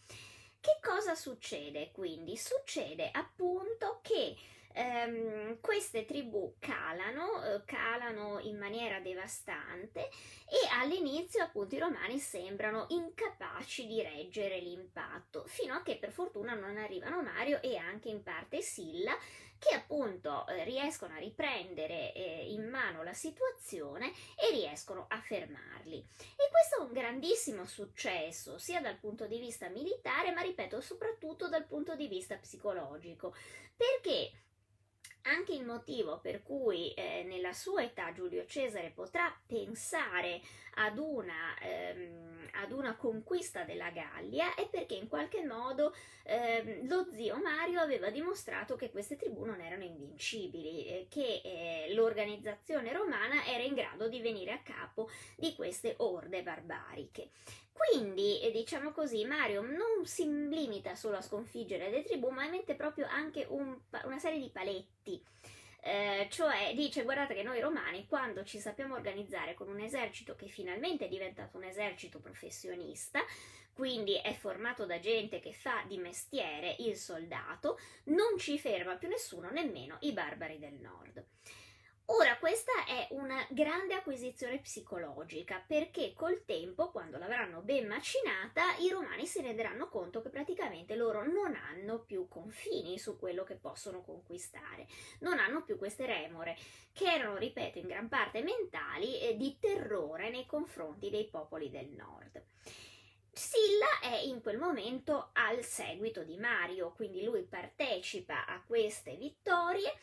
Che cosa succede quindi? Succede appunto che ehm, queste tribù calano, eh, calano in maniera devastante e all'inizio appunto i romani sembrano incapaci di reggere l'impatto, fino a che per fortuna non arrivano Mario e anche in parte Silla che appunto eh, riescono a riprendere eh, in mano la situazione e riescono a fermarli. E questo è un grandissimo successo, sia dal punto di vista militare, ma ripeto, soprattutto dal punto di vista psicologico, perché anche il motivo per cui eh, nella sua età Giulio Cesare potrà pensare ad una, ehm, ad una, conquista della Gallia è perché in qualche modo ehm, lo zio Mario aveva dimostrato che queste tribù non erano invincibili, eh, che eh, l'organizzazione romana era in grado di venire a capo di queste orde barbariche. Quindi, diciamo così, Mario non si limita solo a sconfiggere le tribù, ma mette proprio anche un, una serie di paletti. Eh, cioè dice guardate che noi romani quando ci sappiamo organizzare con un esercito che finalmente è diventato un esercito professionista quindi è formato da gente che fa di mestiere il soldato non ci ferma più nessuno nemmeno i barbari del nord Ora, questa è una grande acquisizione psicologica perché col tempo, quando l'avranno ben macinata, i romani si renderanno conto che praticamente loro non hanno più confini su quello che possono conquistare, non hanno più queste remore che erano, ripeto, in gran parte mentali e di terrore nei confronti dei popoli del nord. Silla è in quel momento al seguito di Mario, quindi lui partecipa a queste vittorie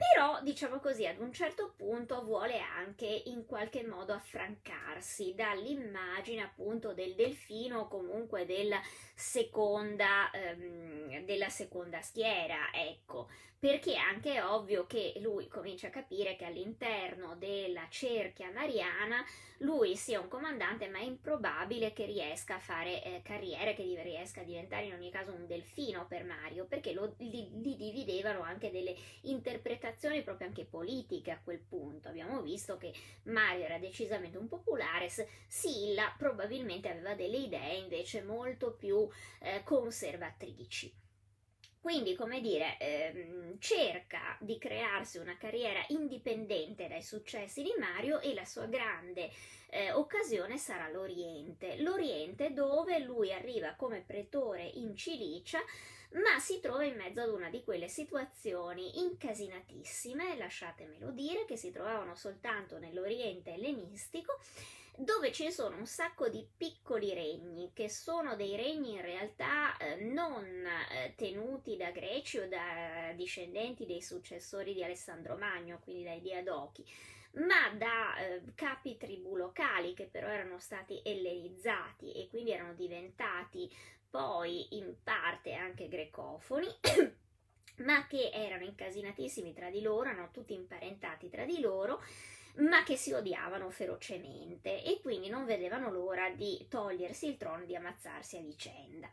però diciamo così ad un certo punto vuole anche in qualche modo affrancarsi dall'immagine appunto del delfino o comunque della seconda, ehm, della seconda schiera ecco perché anche è ovvio che lui comincia a capire che all'interno della cerchia mariana lui sia un comandante, ma è improbabile che riesca a fare eh, carriere, che riesca a diventare in ogni caso un delfino per Mario, perché lo, li, li, dividevano anche delle interpretazioni proprio anche politiche a quel punto. Abbiamo visto che Mario era decisamente un populares, Silla probabilmente aveva delle idee invece molto più eh, conservatrici. Quindi, come dire, ehm, cerca di crearsi una carriera indipendente dai successi di Mario e la sua grande eh, occasione sarà l'Oriente. L'Oriente dove lui arriva come pretore in Cilicia, ma si trova in mezzo ad una di quelle situazioni incasinatissime, lasciatemelo dire, che si trovavano soltanto nell'Oriente ellenistico dove ci sono un sacco di piccoli regni, che sono dei regni in realtà eh, non eh, tenuti da greci o da discendenti dei successori di Alessandro Magno, quindi dai Diadochi, ma da eh, capi tribù locali che però erano stati ellenizzati e quindi erano diventati poi in parte anche grecofoni. ma che erano incasinatissimi tra di loro, erano tutti imparentati tra di loro ma che si odiavano ferocemente e quindi non vedevano l'ora di togliersi il trono e di ammazzarsi a vicenda.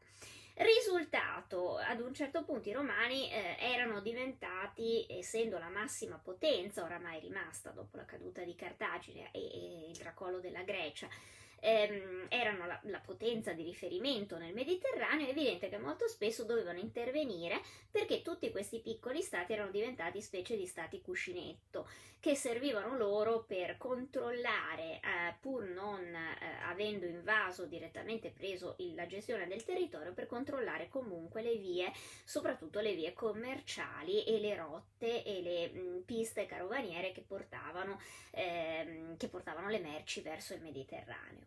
Risultato, ad un certo punto i romani eh, erano diventati, essendo la massima potenza oramai rimasta dopo la caduta di Cartagine e, e il tracollo della Grecia, ehm, erano la, la, potenza di riferimento nel Mediterraneo, è evidente che molto spesso dovevano intervenire perché tutti questi piccoli stati erano diventati specie di stati cuscinetto che servivano loro per controllare, eh, pur non eh, avendo invaso direttamente preso il, la gestione del territorio, per controllare comunque le vie, soprattutto le vie commerciali e le rotte e le mh, piste carovaniere che portavano, ehm, che portavano le merci verso il Mediterraneo.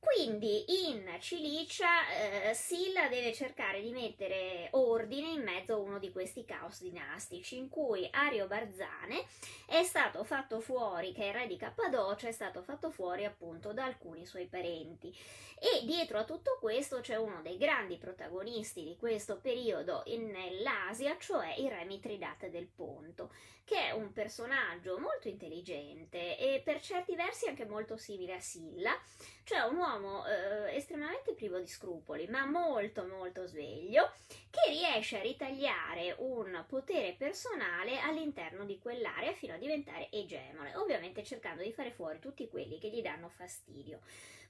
Quindi in Cilicia eh, Silla deve cercare di mettere ordine in mezzo a uno di questi caos dinastici in cui Ario Barzane è stato fatto fuori, che il re di Cappadocia, è stato fatto fuori appunto da alcuni suoi parenti. E dietro a tutto questo c'è uno dei grandi protagonisti di questo periodo nell'Asia, cioè il re Mitridate del Ponto, che è un personaggio molto intelligente e per certi versi anche molto simile a Silla, cioè un uomo eh, estremamente privo di scrupoli, ma molto molto sveglio, che riesce a ritagliare un potere personale all'interno di quell'area fino a diventare egemone, ovviamente cercando di fare fuori tutti quelli che gli danno fastidio.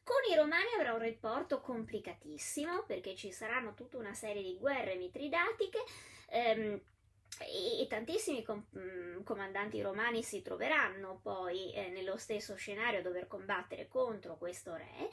Con i romani avrà un rapporto complicatissimo perché ci saranno tutta una serie di guerre mitridatiche. Ehm, e, tantissimi com- mm, comandanti romani si troveranno poi eh, nello stesso scenario a dover combattere contro questo re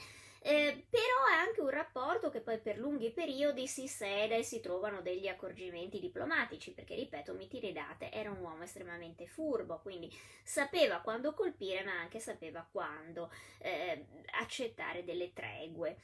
eh, però è anche un rapporto che poi per lunghi periodi si sede e si trovano degli accorgimenti diplomatici, perché ripeto, Mitiridate era un uomo estremamente furbo, quindi sapeva quando colpire, ma anche sapeva quando eh, accettare delle tregue.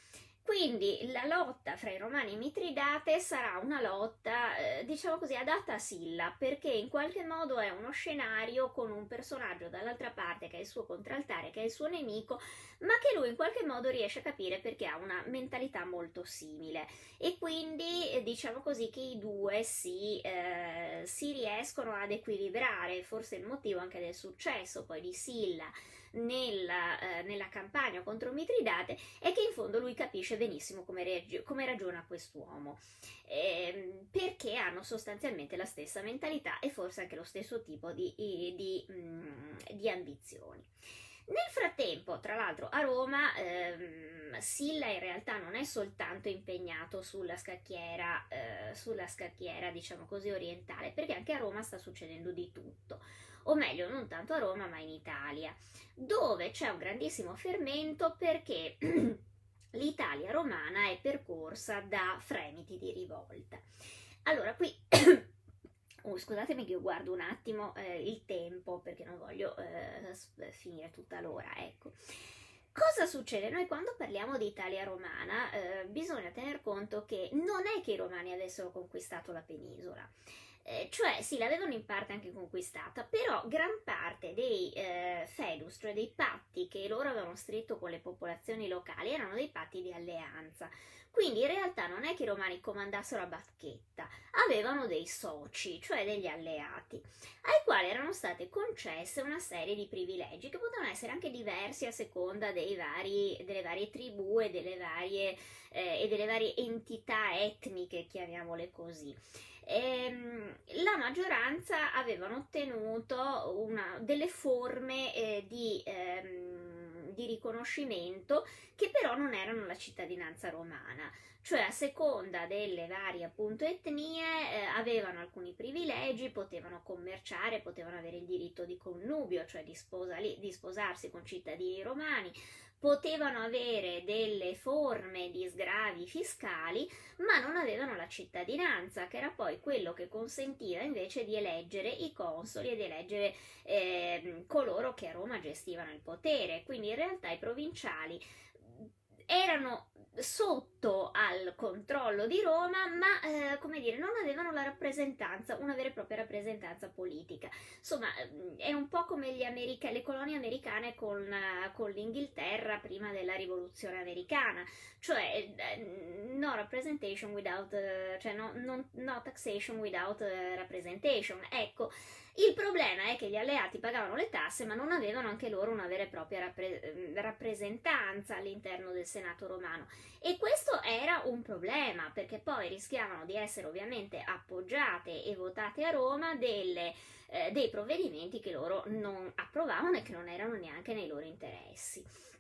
Quindi la lotta fra i Romani e Mitridate sarà una lotta, eh, diciamo così, adatta a Silla, perché in qualche modo è uno scenario con un personaggio dall'altra parte che è il suo contraltare, che è il suo nemico, ma che lui in qualche modo riesce a capire perché ha una mentalità molto simile. E quindi eh, diciamo così che i due si, eh, si riescono ad equilibrare, forse il motivo anche del successo poi di Silla nella, eh, nella, campagna contro Mitridate è che in fondo lui capisce benissimo come, reagi- come ragiona quest'uomo, eh, perché hanno sostanzialmente la stessa mentalità e forse anche lo stesso tipo di, di, mh, mm, di ambizioni. Nel frattempo, tra l'altro, a Roma ehm, Silla in realtà non è soltanto impegnato sulla scacchiera, eh, sulla scacchiera, diciamo così, orientale, perché anche a Roma sta succedendo di tutto o meglio non tanto a Roma ma in Italia, dove c'è un grandissimo fermento perché l'Italia romana è percorsa da fremiti di rivolta. Allora qui Oh, scusatemi che guardo un attimo eh, il tempo perché non voglio eh, finire tutta l'ora, ecco. Cosa succede? Noi quando parliamo di Italia romana eh, bisogna tener conto che non è che i romani avessero conquistato la penisola, eh, cioè sì, l'avevano in parte anche conquistata, però gran parte dei eh, fedus, cioè dei patti che loro avevano stretto con le popolazioni locali, erano dei patti di alleanza. Quindi in realtà non è che i romani comandassero a bacchetta, avevano dei soci, cioè degli alleati, ai quali erano state concesse una serie di privilegi che potevano essere anche diversi a seconda vari, delle varie tribù e delle varie, eh, e delle varie entità etniche, chiamiamole così ehm, la maggioranza avevano ottenuto una, delle forme eh, di, ehm, di riconoscimento che però non erano la cittadinanza romana. Cioè a seconda delle varie appunto etnie eh, avevano alcuni privilegi, potevano commerciare, potevano avere il diritto di connubio, cioè di, sposali, di sposarsi con cittadini romani, potevano avere delle forme di sgravi fiscali, ma non avevano la cittadinanza, che era poi quello che consentiva invece di eleggere i consoli ed eleggere eh, coloro che a Roma gestivano il potere. Quindi in realtà i provinciali erano sotto al controllo di Roma, ma eh, come dire, non avevano la rappresentanza, una vera e propria rappresentanza politica. Insomma, mm, è un po' come America, le colonie americane con, con, l'Inghilterra prima della rivoluzione americana, cioè uh, no representation without, uh, cioè no, non, no taxation without representation. Ecco, il problema è che gli alleati pagavano le tasse ma non avevano anche loro una vera e propria rappre- rappresentanza all'interno del Senato romano e questo era un problema perché poi rischiavano di essere ovviamente appoggiate e votate a Roma delle, eh, dei provvedimenti che loro non approvavano e che non erano neanche nei loro interessi.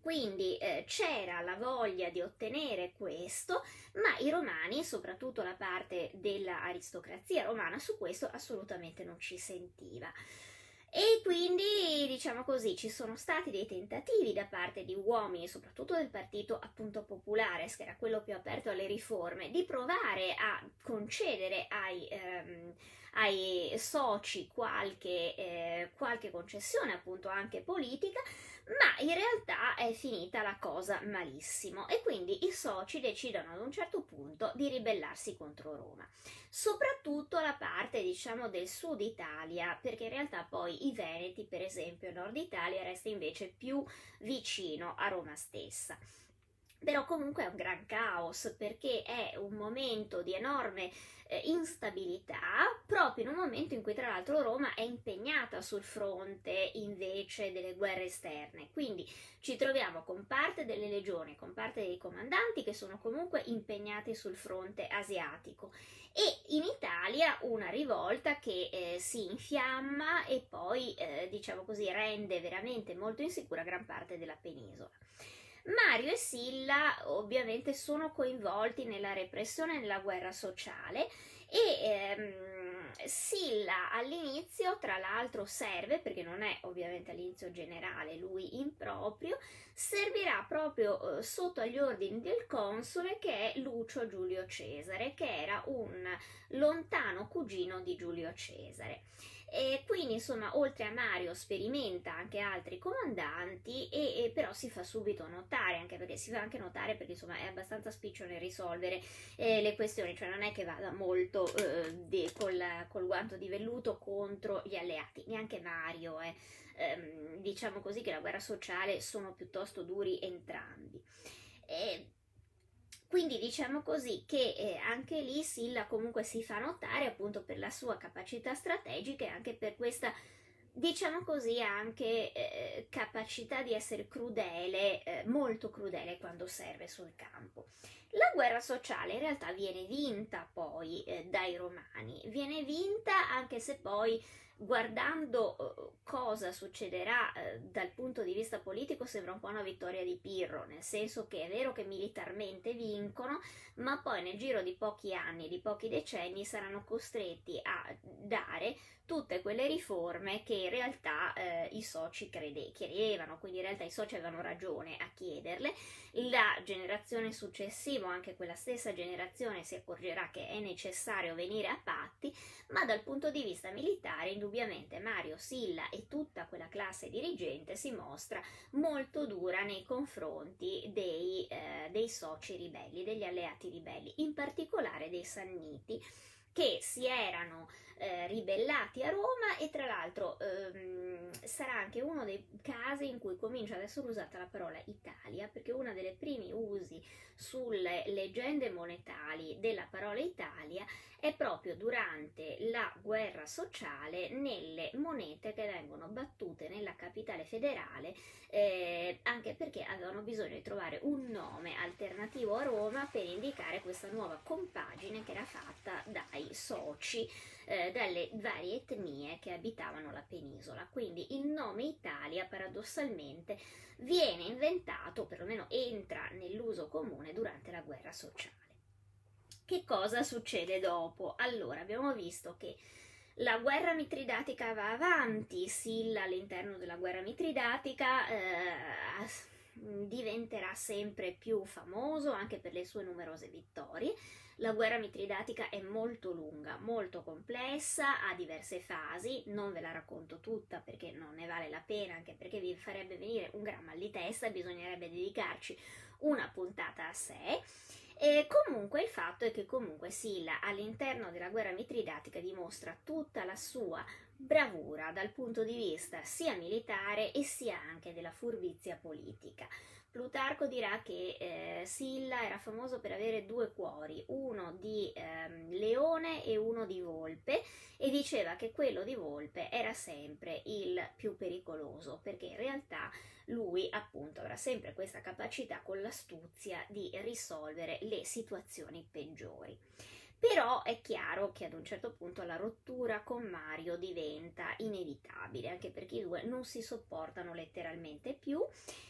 Quindi eh, c'era la voglia di ottenere questo, ma i romani, soprattutto la parte dell'aristocrazia romana, su questo assolutamente non ci sentiva. E quindi, diciamo così, ci sono stati dei tentativi da parte di uomini, soprattutto del partito appunto popolare, che era quello più aperto alle riforme, di provare a concedere ai, ehm, ai soci qualche, eh, qualche concessione, appunto anche politica, ma in realtà è finita la cosa malissimo e quindi i soci decidono ad un certo punto di ribellarsi contro Roma, soprattutto la parte diciamo del sud Italia, perché in realtà poi i Veneti, per esempio, nord Italia resta invece più vicino a Roma stessa. Però comunque è un gran caos perché è un momento di enorme eh, instabilità proprio in un momento in cui tra l'altro Roma è impegnata sul fronte invece delle guerre esterne. Quindi ci troviamo con parte delle legioni, con parte dei comandanti che sono comunque impegnati sul fronte asiatico e in Italia una rivolta che eh, si infiamma e poi eh, diciamo così rende veramente molto insicura gran parte della penisola. Mario e Silla ovviamente sono coinvolti nella repressione nella guerra sociale e ehm, Silla all'inizio tra l'altro serve perché non è ovviamente all'inizio generale lui in proprio servirà proprio eh, sotto agli ordini del console che è Lucio Giulio Cesare che era un lontano cugino di Giulio Cesare E quindi, insomma, oltre a Mario sperimenta anche altri comandanti e, e, però si fa subito notare, anche perché si fa anche notare perché insomma è abbastanza spiccio nel risolvere eh, le questioni, cioè non è che vada molto eh, de, col, col, guanto di velluto contro gli alleati, neanche Mario, eh. ehm, diciamo così che la guerra sociale sono piuttosto duri entrambi. E, quindi diciamo così che eh, anche lì Silla comunque si fa notare appunto per la sua capacità strategica e anche per questa, diciamo così, anche eh, capacità di essere crudele, eh, molto crudele quando serve sul campo. La guerra sociale in realtà viene vinta poi eh, dai romani, viene vinta anche se poi guardando uh, cosa succederà uh, dal punto di vista politico sembra un po' una vittoria di Pirro, nel senso che è vero che militarmente vincono, ma poi nel giro di pochi anni, di pochi decenni saranno costretti a dare tutte quelle riforme che in realtà eh, i soci crede, chiedevano, quindi in realtà i soci avevano ragione a chiederle. La generazione successiva, anche quella stessa generazione, si accorgerà che è necessario venire a patti, ma dal punto di vista militare, indubbiamente Mario Silla e tutta quella classe dirigente si mostra molto dura nei confronti dei, eh, dei soci ribelli, degli alleati ribelli, in particolare dei Sanniti che si erano eh, ribellati a Roma e tra l'altro ehm, sarà anche uno dei casi in cui comincia ad essere usata la parola Italia perché uno dei primi usi sulle leggende monetali della parola Italia è proprio durante la guerra sociale nelle monete che vengono battute nella capitale federale eh, anche perché avevano bisogno di trovare un nome alternativo a Roma per indicare questa nuova compagine che era fatta dai soci eh, dalle varie etnie che abitavano la penisola. Quindi il nome Italia paradossalmente viene inventato, perlomeno entra nell'uso comune durante la guerra sociale. Che cosa succede dopo? Allora, abbiamo visto che la guerra mitridatica va avanti, Silla all'interno della guerra mitridatica eh, diventerà sempre più famoso anche per le sue numerose vittorie la guerra mitridatica è molto lunga, molto complessa, ha diverse fasi, non ve la racconto tutta perché non ne vale la pena, anche perché vi farebbe venire un gran mal di testa, bisognerebbe dedicarci una puntata a sé. E comunque il fatto è che comunque Silla all'interno della guerra mitridatica dimostra tutta la sua bravura dal punto di vista sia militare e sia anche della furbizia politica. Plutarco dirà che eh, Silla era famoso per avere due cuori, uno di ehm, leone e uno di volpe, e diceva che quello di volpe era sempre il più pericoloso, perché in realtà lui appunto avrà sempre questa capacità con l'astuzia di risolvere le situazioni peggiori. Però è chiaro che ad un certo punto la rottura con Mario diventa inevitabile, anche perché i due non si sopportano letteralmente più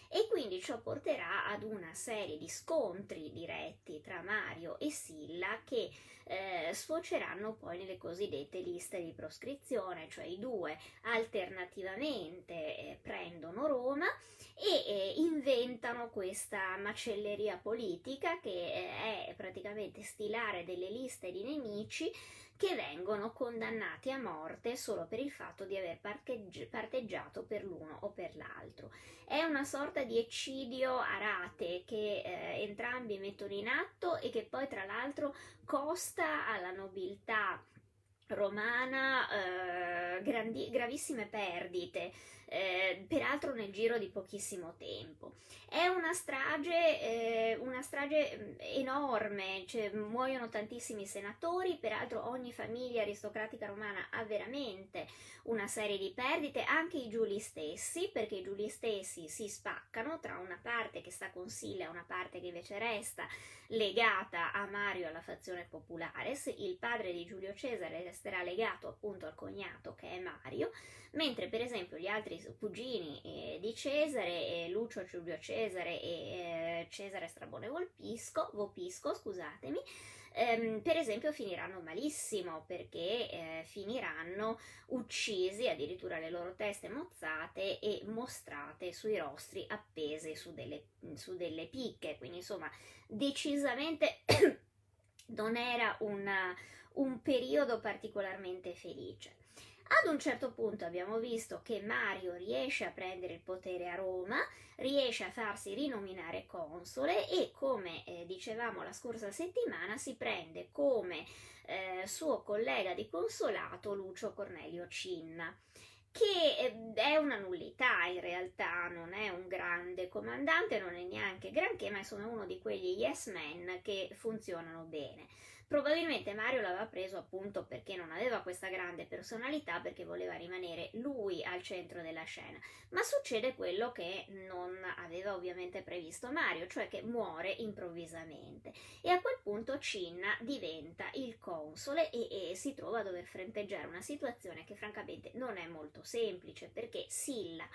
e quindi ciò porterà ad una serie di scontri diretti tra Mario e Silla che eh, sfoceranno poi nelle cosiddette liste di proscrizione, cioè i due alternativamente eh, prendono Roma e eh, inventano questa macelleria politica che eh, è praticamente stilare delle liste di nemici che vengono condannati a morte solo per il fatto di aver parteggiato per l'uno o per l'altro. È una sorta di eccidio a rate che eh, entrambi mettono in atto e che poi tra l'altro costa alla nobiltà romana eh, grandi, gravissime perdite eh, peraltro nel giro di pochissimo tempo. È una strage, eh, una strage mm, enorme, cioè, muoiono tantissimi senatori, peraltro ogni famiglia aristocratica romana ha veramente una serie di perdite, anche i giuli stessi, perché i giuli stessi si spaccano tra una parte che sta con Silla e una parte che invece resta legata a Mario alla fazione popolare. Il padre di Giulio Cesare resterà legato appunto al cognato che è Mario, mentre per esempio gli altri cugini eh, di Cesare, Lucio Giulio Cesare e eh, Cesare Strabone. Volpisco, Vopisco, scusatemi, ehm, per esempio finiranno malissimo perché eh, finiranno uccisi, addirittura le loro teste mozzate e mostrate sui rostri appese su delle, su delle picche, quindi insomma decisamente non era una, un periodo particolarmente felice. Ad un certo punto abbiamo visto che Mario riesce a prendere il potere a Roma, riesce a farsi rinominare console e come eh, dicevamo la scorsa settimana si prende come eh, suo collega di consolato Lucio Cornelio Cinna che eh, è una nullità in realtà, non è un grande comandante, non è neanche granché, ma è uno di quegli yes men che funzionano bene. Probabilmente Mario l'aveva preso appunto perché non aveva questa grande personalità, perché voleva rimanere lui al centro della scena. Ma succede quello che non aveva ovviamente previsto Mario, cioè che muore improvvisamente. E a quel punto Cinna diventa il console e, e si trova a dover fronteggiare una situazione che francamente non è molto semplice, perché Silla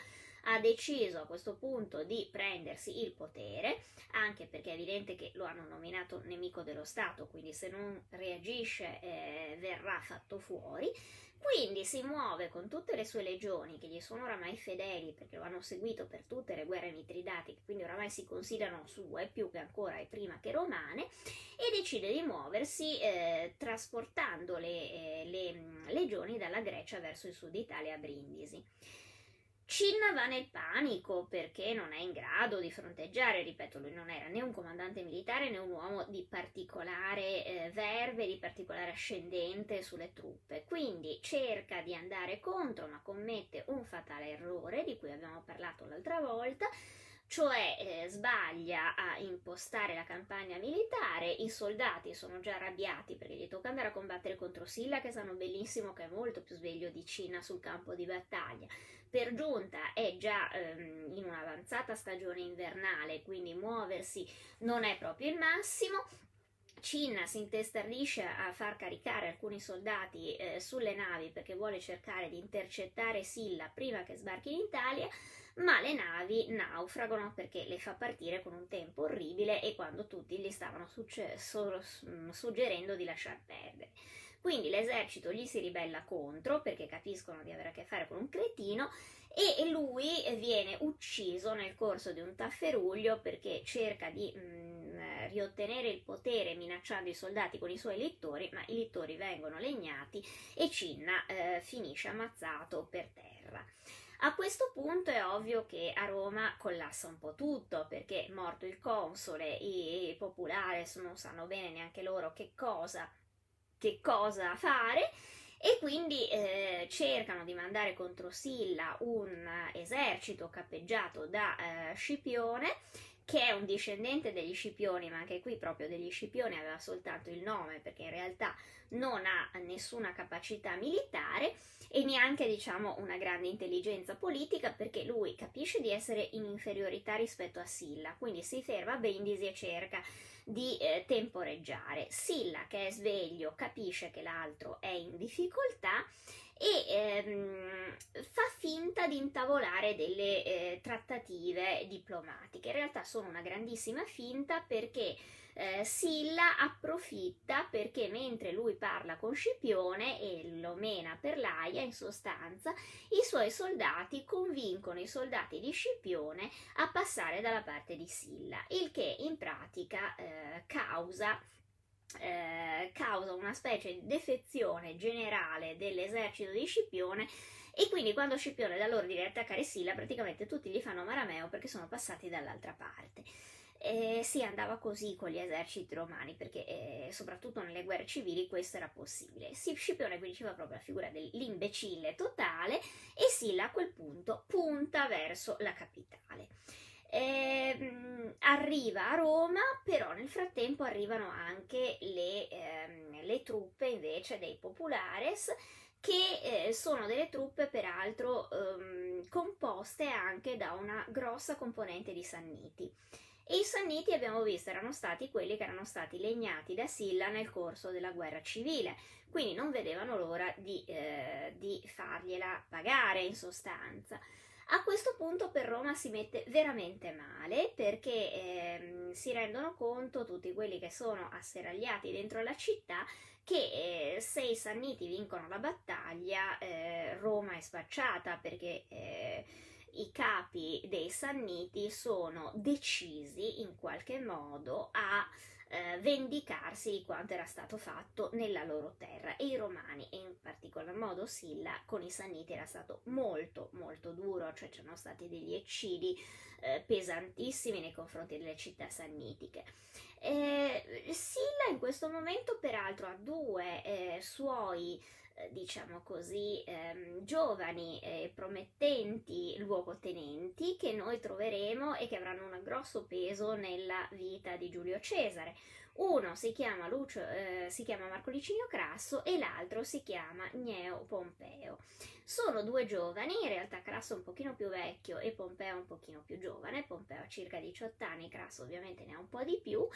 ha deciso a questo punto di prendersi il potere, anche perché è evidente che lo hanno nominato nemico dello Stato, quindi se non reagisce eh, verrà fatto fuori. Quindi si muove con tutte le sue legioni, che gli sono oramai fedeli perché lo hanno seguito per tutte le guerre mitridatiche, quindi oramai si considerano sue più che ancora e prima che romane, e decide di muoversi eh, trasportando le, eh, le mm, legioni dalla Grecia verso il sud Italia a Brindisi. Cinna va nel panico perché non è in grado di fronteggiare, ripeto, lui non era né un comandante militare né un uomo di particolare eh, verve, di particolare ascendente sulle truppe, quindi cerca di andare contro ma commette un fatale errore di cui abbiamo parlato l'altra volta, cioè eh, sbaglia a impostare la campagna militare, i soldati sono già arrabbiati perché gli tocca andare a combattere contro Silla che sanno benissimo che è molto più sveglio di Cina sul campo di battaglia per giunta è già ehm, in un'avanzata stagione invernale, quindi muoversi non è proprio il massimo. Cinna si intestardisce a far caricare alcuni soldati eh, sulle navi perché vuole cercare di intercettare Silla prima che sbarchi in Italia, ma le navi naufragano perché le fa partire con un tempo orribile e quando tutti gli stavano succe- suggerendo di lasciar perdere. Quindi l'esercito gli si ribella contro perché capiscono di avere a che fare con un cretino e lui viene ucciso nel corso di un tafferuglio perché cerca di mh, mm, riottenere il potere minacciando i soldati con i suoi littori, ma i littori vengono legnati e Cinna eh, finisce ammazzato per terra. A questo punto è ovvio che a Roma collassa un po' tutto perché morto il console i, i popolari non sanno bene neanche loro che cosa che cosa fare e quindi eh, cercano di mandare contro Silla un esercito cappeggiato da eh, Scipione che è un discendente degli Scipioni, ma anche qui proprio degli Scipioni aveva soltanto il nome perché in realtà non ha nessuna capacità militare e neanche diciamo una grande intelligenza politica perché lui capisce di essere in inferiorità rispetto a Silla, quindi si ferma a Brindisi e cerca di eh, temporeggiare. Silla, che è sveglio, capisce che l'altro è in difficoltà e ehm, fa finta di intavolare delle eh, trattative diplomatiche. In realtà sono una grandissima finta perché eh, Silla approfitta perché mentre lui parla con Scipione e lo mena per l'aia, in sostanza, i suoi soldati convincono i soldati di Scipione a passare dalla parte di Silla, il che in pratica eh, causa eh, causa una specie di defezione generale dell'esercito di Scipione e quindi quando Scipione dà l'ordine di attaccare Silla praticamente tutti gli fanno marameo perché sono passati dall'altra parte. Eh, si andava così con gli eserciti romani perché eh, soprattutto nelle guerre civili questo era possibile. Si, Scipione quindi ci fa proprio la figura dell'imbecille totale e Silla a quel punto punta verso la capitale. Eh, arriva a Roma, però nel frattempo arrivano anche le, ehm, le truppe invece dei populares che eh, sono delle truppe peraltro ehm, composte anche da una grossa componente di Sanniti. E i Sanniti abbiamo visto erano stati quelli che erano stati legnati da Silla nel corso della guerra civile, quindi non vedevano l'ora di, eh, di fargliela pagare in sostanza. A questo punto per Roma si mette veramente male perché ehm, si rendono conto tutti quelli che sono asseragliati dentro la città che eh, se i Sanniti vincono la battaglia eh, Roma è spacciata perché eh, i capi dei Sanniti sono decisi in qualche modo a eh, vendicarsi di quanto era stato fatto nella loro terra e i romani e in particolar modo Silla con i Sanniti era stato molto molto duro, cioè c'erano stati degli eccidi eh, pesantissimi nei confronti delle città sannitiche. Eh, Silla in questo momento peraltro ha due eh, suoi diciamo così, ehm, giovani e promettenti luogotenenti che noi troveremo e che avranno un grosso peso nella vita di Giulio Cesare. Uno si chiama, Lucio, eh, si chiama Marco Licinio Crasso e l'altro si chiama Gneo Pompeo. Sono due giovani, in realtà Crasso è un pochino più vecchio e Pompeo un pochino più giovane, Pompeo ha circa 18 anni, Crasso ovviamente ne ha un po' di più,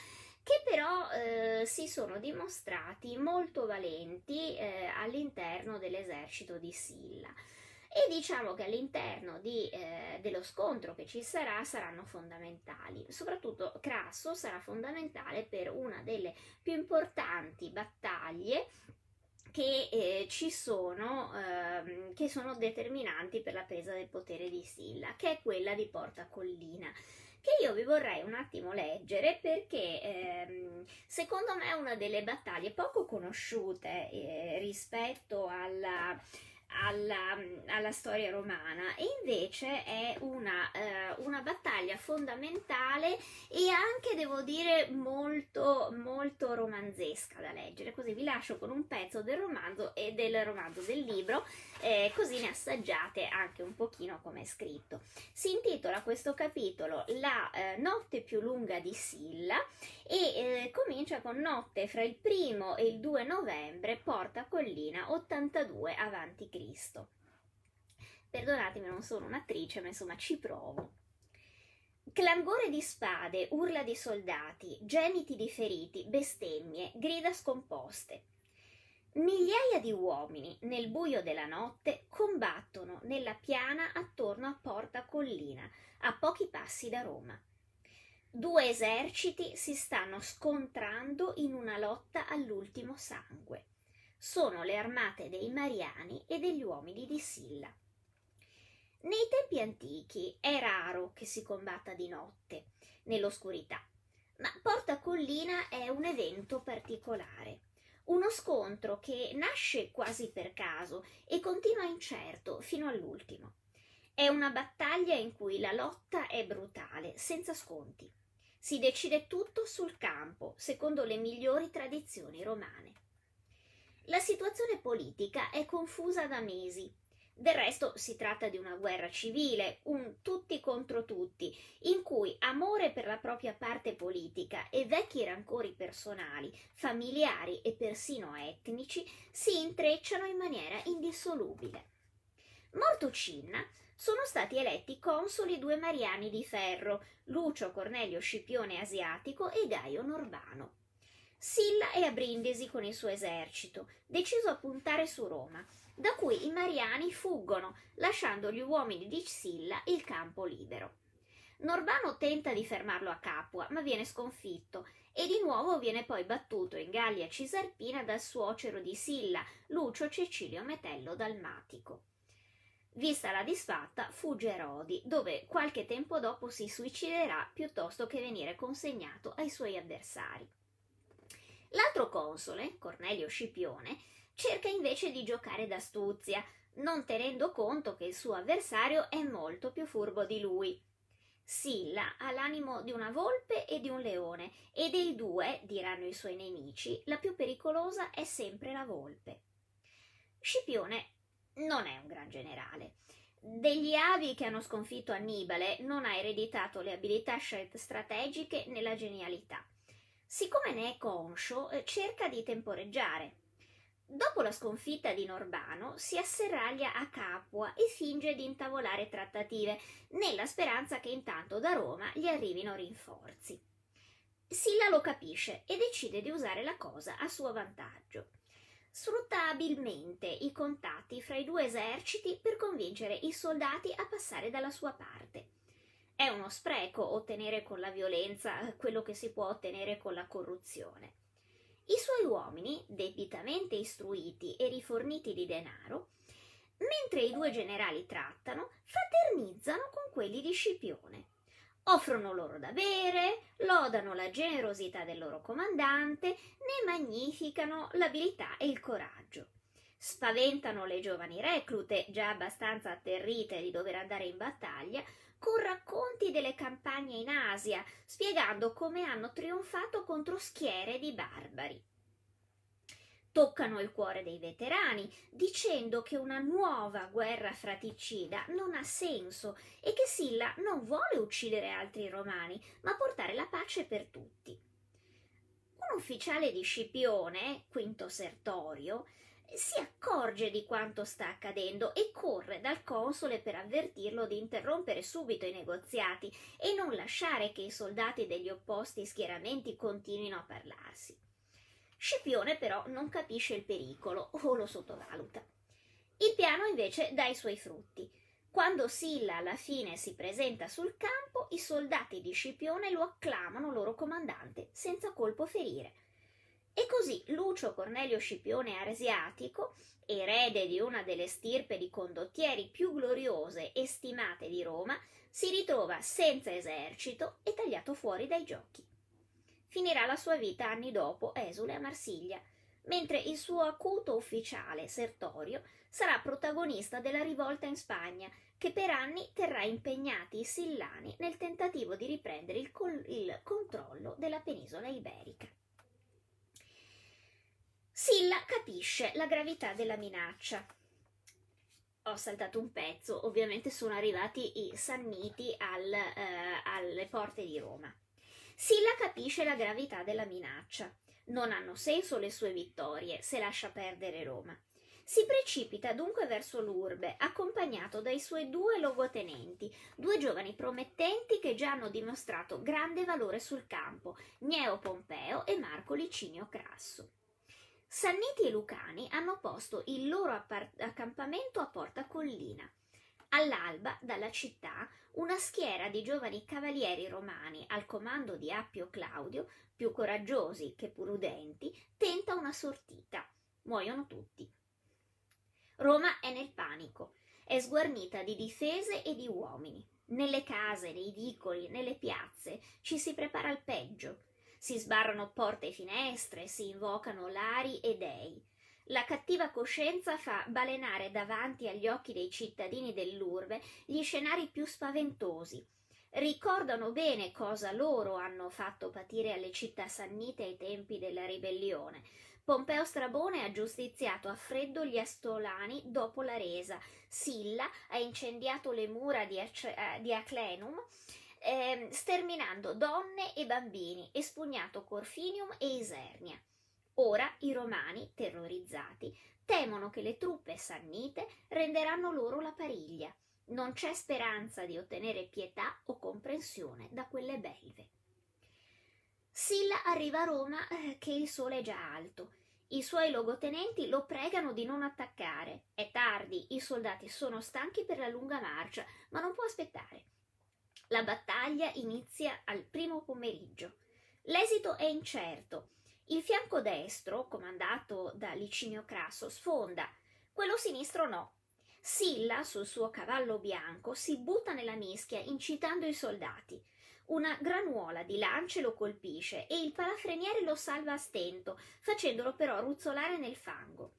che però eh, si sono dimostrati molto valenti eh, all'interno dell'esercito di Silla. E diciamo che all'interno di, eh, dello scontro che ci sarà saranno fondamentali. Soprattutto Crasso sarà fondamentale per una delle più importanti battaglie che eh, ci sono, ehm, che sono determinanti per la presa del potere di Silla, che è quella di Porta Collina che io vi vorrei un attimo leggere perché ehm, secondo me è una delle battaglie poco conosciute eh, rispetto alla alla, alla, storia romana. E invece è una, eh, una, battaglia fondamentale e anche devo dire molto molto romanzesca da leggere. Così vi lascio con un pezzo del romanzo e del romanzo del libro eh, così ne assaggiate anche un pochino come è scritto si intitola questo capitolo La eh, notte più lunga di Silla e eh, comincia con notte fra il primo e il 2 novembre Porta Collina 82 avanti Cristo. Perdonatemi, non sono un'attrice, ma insomma ci provo. Clangore di spade, urla di soldati, gemiti di feriti, bestemmie, grida scomposte. Migliaia di uomini, nel buio della notte, combattono nella piana attorno a Porta Collina, a pochi passi da Roma. Due eserciti si stanno scontrando in una lotta all'ultimo sangue. Sono le armate dei Mariani e degli uomini di Silla. Nei tempi antichi è raro che si combatta di notte, nell'oscurità, ma Porta Collina è un evento particolare. Uno scontro che nasce quasi per caso e continua incerto fino all'ultimo. È una battaglia in cui la lotta è brutale, senza sconti. Si decide tutto sul campo, secondo le migliori tradizioni romane. La situazione politica è confusa da mesi. Del resto si tratta di una guerra civile, un tutti contro tutti, in cui amore per la propria parte politica e vecchi rancori personali, familiari e persino etnici si intrecciano in maniera indissolubile. Morto Cinna, sono stati eletti consoli due mariani di ferro, Lucio Cornelio Scipione Asiatico e Gaio Norbano. Silla è a Brindisi con il suo esercito, deciso a puntare su Roma, da cui i mariani fuggono, lasciando gli uomini di Silla il campo libero. Norbano tenta di fermarlo a Capua, ma viene sconfitto e di nuovo viene poi battuto in Gallia Cisalpina dal suocero di Silla, Lucio Cecilio Metello Dalmatico. Vista la disfatta, fugge Rodi, dove qualche tempo dopo si suiciderà piuttosto che venire consegnato ai suoi avversari. L'altro console, Cornelio Scipione, cerca invece di giocare d'astuzia, non tenendo conto che il suo avversario è molto più furbo di lui. Silla ha l'animo di una volpe e di un leone, e dei due, diranno i suoi nemici, la più pericolosa è sempre la volpe. Scipione non è un gran generale. Degli avi che hanno sconfitto Annibale non ha ereditato le abilità strategiche né la genialità. Siccome ne è conscio, eh, cerca di temporeggiare. Dopo la sconfitta di Norbano, si asserraglia a Capua e finge di intavolare trattative, nella speranza che intanto da Roma gli arrivino rinforzi. Silla lo capisce e decide di usare la cosa a suo vantaggio sfrutta abilmente i contatti fra i due eserciti per convincere i soldati a passare dalla sua parte. È uno spreco ottenere con la violenza quello che si può ottenere con la corruzione. I suoi uomini, debitamente istruiti e riforniti di denaro, mentre i due generali trattano, fraternizzano quelli di Scipione. Offrono loro da bere, lodano la generosità del loro comandante, ne magnificano l'abilità e il coraggio. Spaventano le giovani reclute, già abbastanza atterrite di dover andare in battaglia, con racconti delle campagne in Asia, spiegando come hanno trionfato contro schiere di barbari toccano il cuore dei veterani, dicendo che una nuova guerra fratricida non ha senso e che Silla non vuole uccidere altri romani, ma portare la pace per tutti. Un ufficiale di Scipione, Quinto Sertorio, si accorge di quanto sta accadendo e corre dal console per avvertirlo di interrompere subito i negoziati e non lasciare che i soldati degli opposti schieramenti continuino a parlarsi. Scipione però non capisce il pericolo o lo sottovaluta. Il piano invece dà i suoi frutti. Quando Silla alla fine si presenta sul campo, i soldati di Scipione lo acclamano loro comandante, senza colpo ferire. E così Lucio Cornelio Scipione Arsiatico, erede di una delle stirpe di condottieri più gloriose e stimate di Roma, si ritrova senza esercito e tagliato fuori dai giochi finirà la sua vita anni dopo esule a Marsiglia, mentre il suo acuto ufficiale Sertorio sarà protagonista della rivolta in Spagna, che per anni terrà impegnati i Sillani nel tentativo di riprendere il, col- il controllo della penisola iberica. Silla capisce la gravità della minaccia. Ho saltato un pezzo, ovviamente sono arrivati i Sanniti al, eh, alle porte di Roma. Silla capisce la gravità della minaccia. Non hanno senso le sue vittorie se lascia perdere Roma. Si precipita dunque verso l'urbe, accompagnato dai suoi due logotenenti, due giovani promettenti che già hanno dimostrato grande valore sul campo, Gneo Pompeo e Marco Licinio Crasso. Sanniti e Lucani hanno posto il loro accampamento a Porta Collina. All'alba, dalla città, una schiera di giovani cavalieri romani al comando di Appio Claudio, più coraggiosi che prudenti, tenta una sortita. Muoiono tutti. Roma è nel panico, è sguarnita di difese e di uomini. Nelle case, nei vicoli, nelle piazze ci si prepara al peggio. Si sbarrano porte e finestre, si invocano lari e dei. La cattiva coscienza fa balenare davanti agli occhi dei cittadini dell'urbe gli scenari più spaventosi. Ricordano bene cosa loro hanno fatto patire alle città sannite ai tempi della ribellione. Pompeo Strabone ha giustiziato a freddo gli Astolani dopo la resa. Silla ha incendiato le mura di, Ace- eh, di Aclenum, eh, sterminando donne e bambini, espugnato Corfinium e Isernia. Ora i romani, terrorizzati, temono che le truppe sannite renderanno loro la pariglia. Non c'è speranza di ottenere pietà o comprensione da quelle belve. Silla arriva a Roma eh, che il sole è già alto. I suoi logotenenti lo pregano di non attaccare. È tardi, i soldati sono stanchi per la lunga marcia, ma non può aspettare. La battaglia inizia al primo pomeriggio. L'esito è incerto. Il fianco destro, comandato da Licinio Crasso, sfonda, quello sinistro no. Silla, sul suo cavallo bianco, si butta nella mischia, incitando i soldati. Una granuola di lance lo colpisce e il palafreniere lo salva a stento, facendolo però ruzzolare nel fango.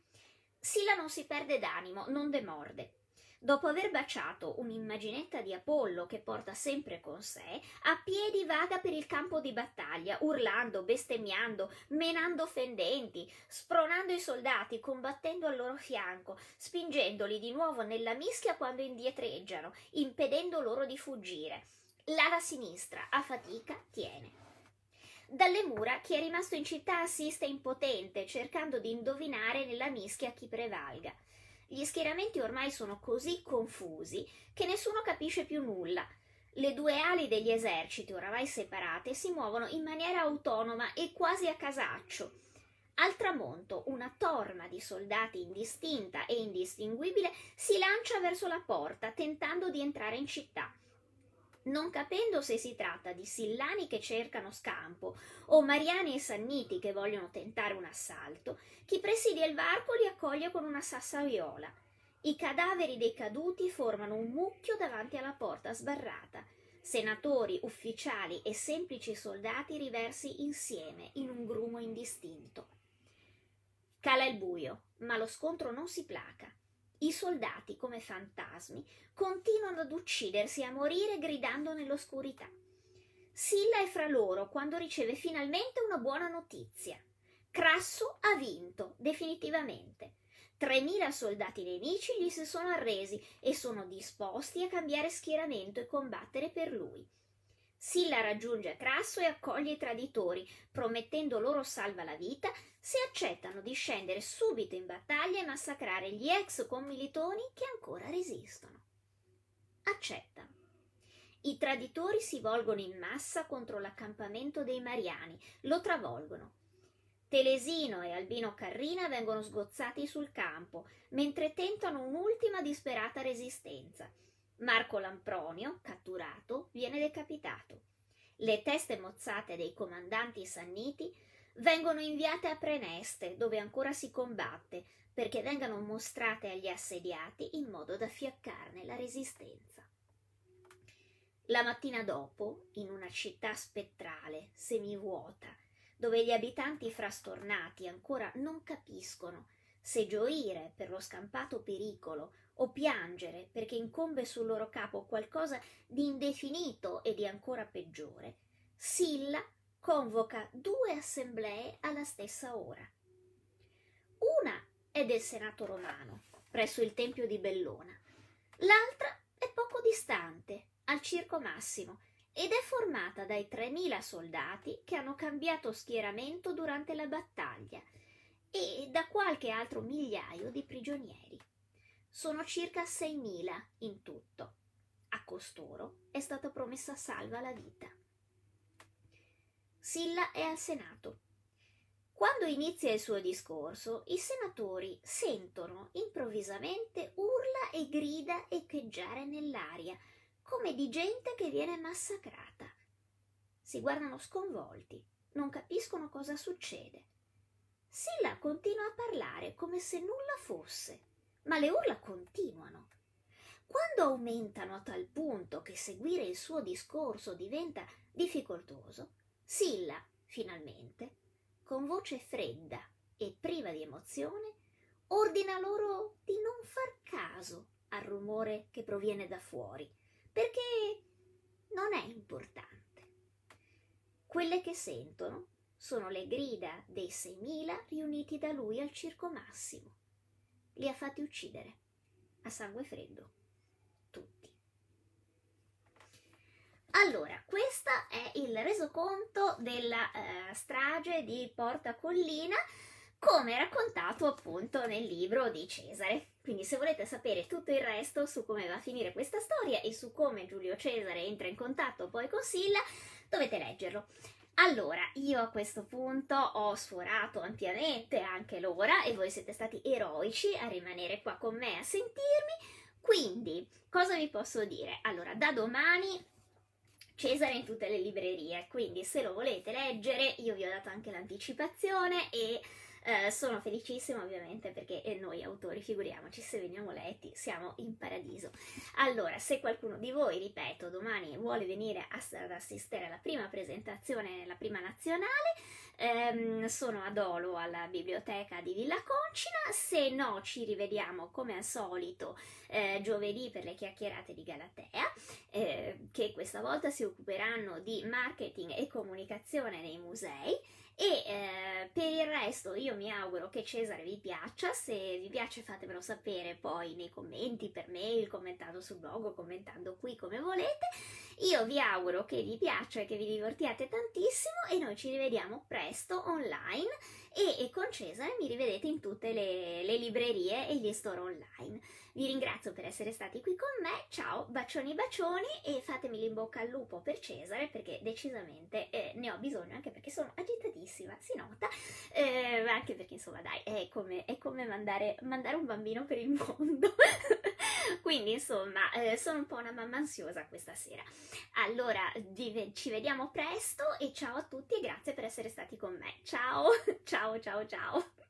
Silla non si perde d'animo, non demorde. Dopo aver baciato un'immaginetta di Apollo che porta sempre con sé, a piedi vaga per il campo di battaglia, urlando, bestemmiando, menando fendenti, spronando i soldati, combattendo al loro fianco, spingendoli di nuovo nella mischia quando indietreggiano, impedendo loro di fuggire. L'ala sinistra, a fatica, tiene. Dalle mura chi è rimasto in città assiste impotente, cercando di indovinare nella mischia chi prevalga. Gli schieramenti ormai sono così confusi che nessuno capisce più nulla. Le due ali degli eserciti, oramai separate, si muovono in maniera autonoma e quasi a casaccio. Al tramonto, una torma di soldati indistinta e indistinguibile si lancia verso la porta, tentando di entrare in città non capendo se si tratta di sillani che cercano scampo o mariani e sanniti che vogliono tentare un assalto, chi presidia il varco li accoglie con una sassa viola. I cadaveri dei caduti formano un mucchio davanti alla porta sbarrata. Senatori, ufficiali e semplici soldati riversi insieme in un grumo indistinto. Cala il buio, ma lo scontro non si placa. I soldati, come fantasmi, continuano ad uccidersi e a morire gridando nell'oscurità. Silla è fra loro quando riceve finalmente una buona notizia. Crasso ha vinto, definitivamente. Tremila soldati nemici gli si sono arresi e sono disposti a cambiare schieramento e combattere per lui. Silla raggiunge Crasso e accoglie i traditori, promettendo loro salva la vita se accettano di scendere subito in battaglia e massacrare gli ex commilitoni che ancora resistono. Accettano. I traditori si volgono in massa contro l'accampamento dei Mariani, lo travolgono. Telesino e Albino Carrina vengono sgozzati sul campo, mentre tentano un'ultima disperata resistenza. Marco Lampronio, catturato, viene decapitato. Le teste mozzate dei comandanti sanniti vengono inviate a Preneste, dove ancora si combatte, perché vengano mostrate agli assediati in modo da fiaccarne la resistenza. La mattina dopo, in una città spettrale, semivuota, dove gli abitanti frastornati ancora non capiscono se gioire per lo scampato pericolo o piangere perché incombe sul loro capo qualcosa di indefinito e di ancora peggiore, Silla convoca due assemblee alla stessa ora. Una è del Senato romano, presso il Tempio di Bellona, l'altra è poco distante, al Circo Massimo, ed è formata dai 3.000 soldati che hanno cambiato schieramento durante la battaglia e da qualche altro migliaio di prigionieri. Sono circa 6.000 in tutto. A costoro è stata promessa salva la vita. Silla è al Senato. Quando inizia il suo discorso, i senatori sentono improvvisamente urla e grida echeggiare nell'aria, come di gente che viene massacrata. Si guardano sconvolti, non capiscono cosa succede. Silla continua a parlare come se nulla fosse ma le urla continuano. Quando aumentano a tal punto che seguire il suo discorso diventa difficoltoso, Silla, finalmente, con voce fredda e priva di emozione, ordina loro di non far caso al rumore che proviene da fuori, perché non è importante. Quelle che sentono sono le grida dei seimila riuniti da lui al circo massimo li ha fatti uccidere a sangue freddo. Tutti. Allora, questo è il resoconto della eh, strage di Porta Collina come raccontato appunto nel libro di Cesare. Quindi se volete sapere tutto il resto su come va a finire questa storia e su come Giulio Cesare entra in contatto poi con Silla, dovete leggerlo. Allora, io a questo punto ho sforato ampiamente anche l'ora e voi siete stati eroici a rimanere qua con me a sentirmi. Quindi, cosa vi posso dire? Allora, da domani Cesare in tutte le librerie, quindi se lo volete leggere, io vi ho dato anche l'anticipazione e eh, sono felicissima ovviamente perché noi autori, figuriamoci, se veniamo letti siamo in paradiso. Allora, se qualcuno di voi, ripeto, domani vuole venire ad assistere alla prima presentazione, la prima nazionale, ehm, sono ad Olo alla biblioteca di Villa Concina, se no ci rivediamo come al solito eh, giovedì per le chiacchierate di Galatea, eh, che questa volta si occuperanno di marketing e comunicazione nei musei e eh, per il resto io mi auguro che Cesare vi piaccia, se vi piace fatemelo sapere poi nei commenti, per mail, commentando sul blog commentando qui come volete. Io vi auguro che vi piaccia e che vi divertiate tantissimo e noi ci rivediamo presto online e, e con Cesare mi rivedete in tutte le, le librerie e gli store online. Vi ringrazio per essere stati qui con me, ciao, bacioni bacioni e fatemi l'in bocca al lupo per Cesare perché decisamente eh, ne ho bisogno anche perché sono agitatissima, si nota, eh, anche perché insomma dai, è come, è come mandare, mandare, un bambino per il mondo. Quindi insomma eh, sono un po' una mamma ansiosa questa sera. Allora ci vediamo presto e ciao a tutti e grazie per essere stati con me. Ciao, ciao, ciao, ciao.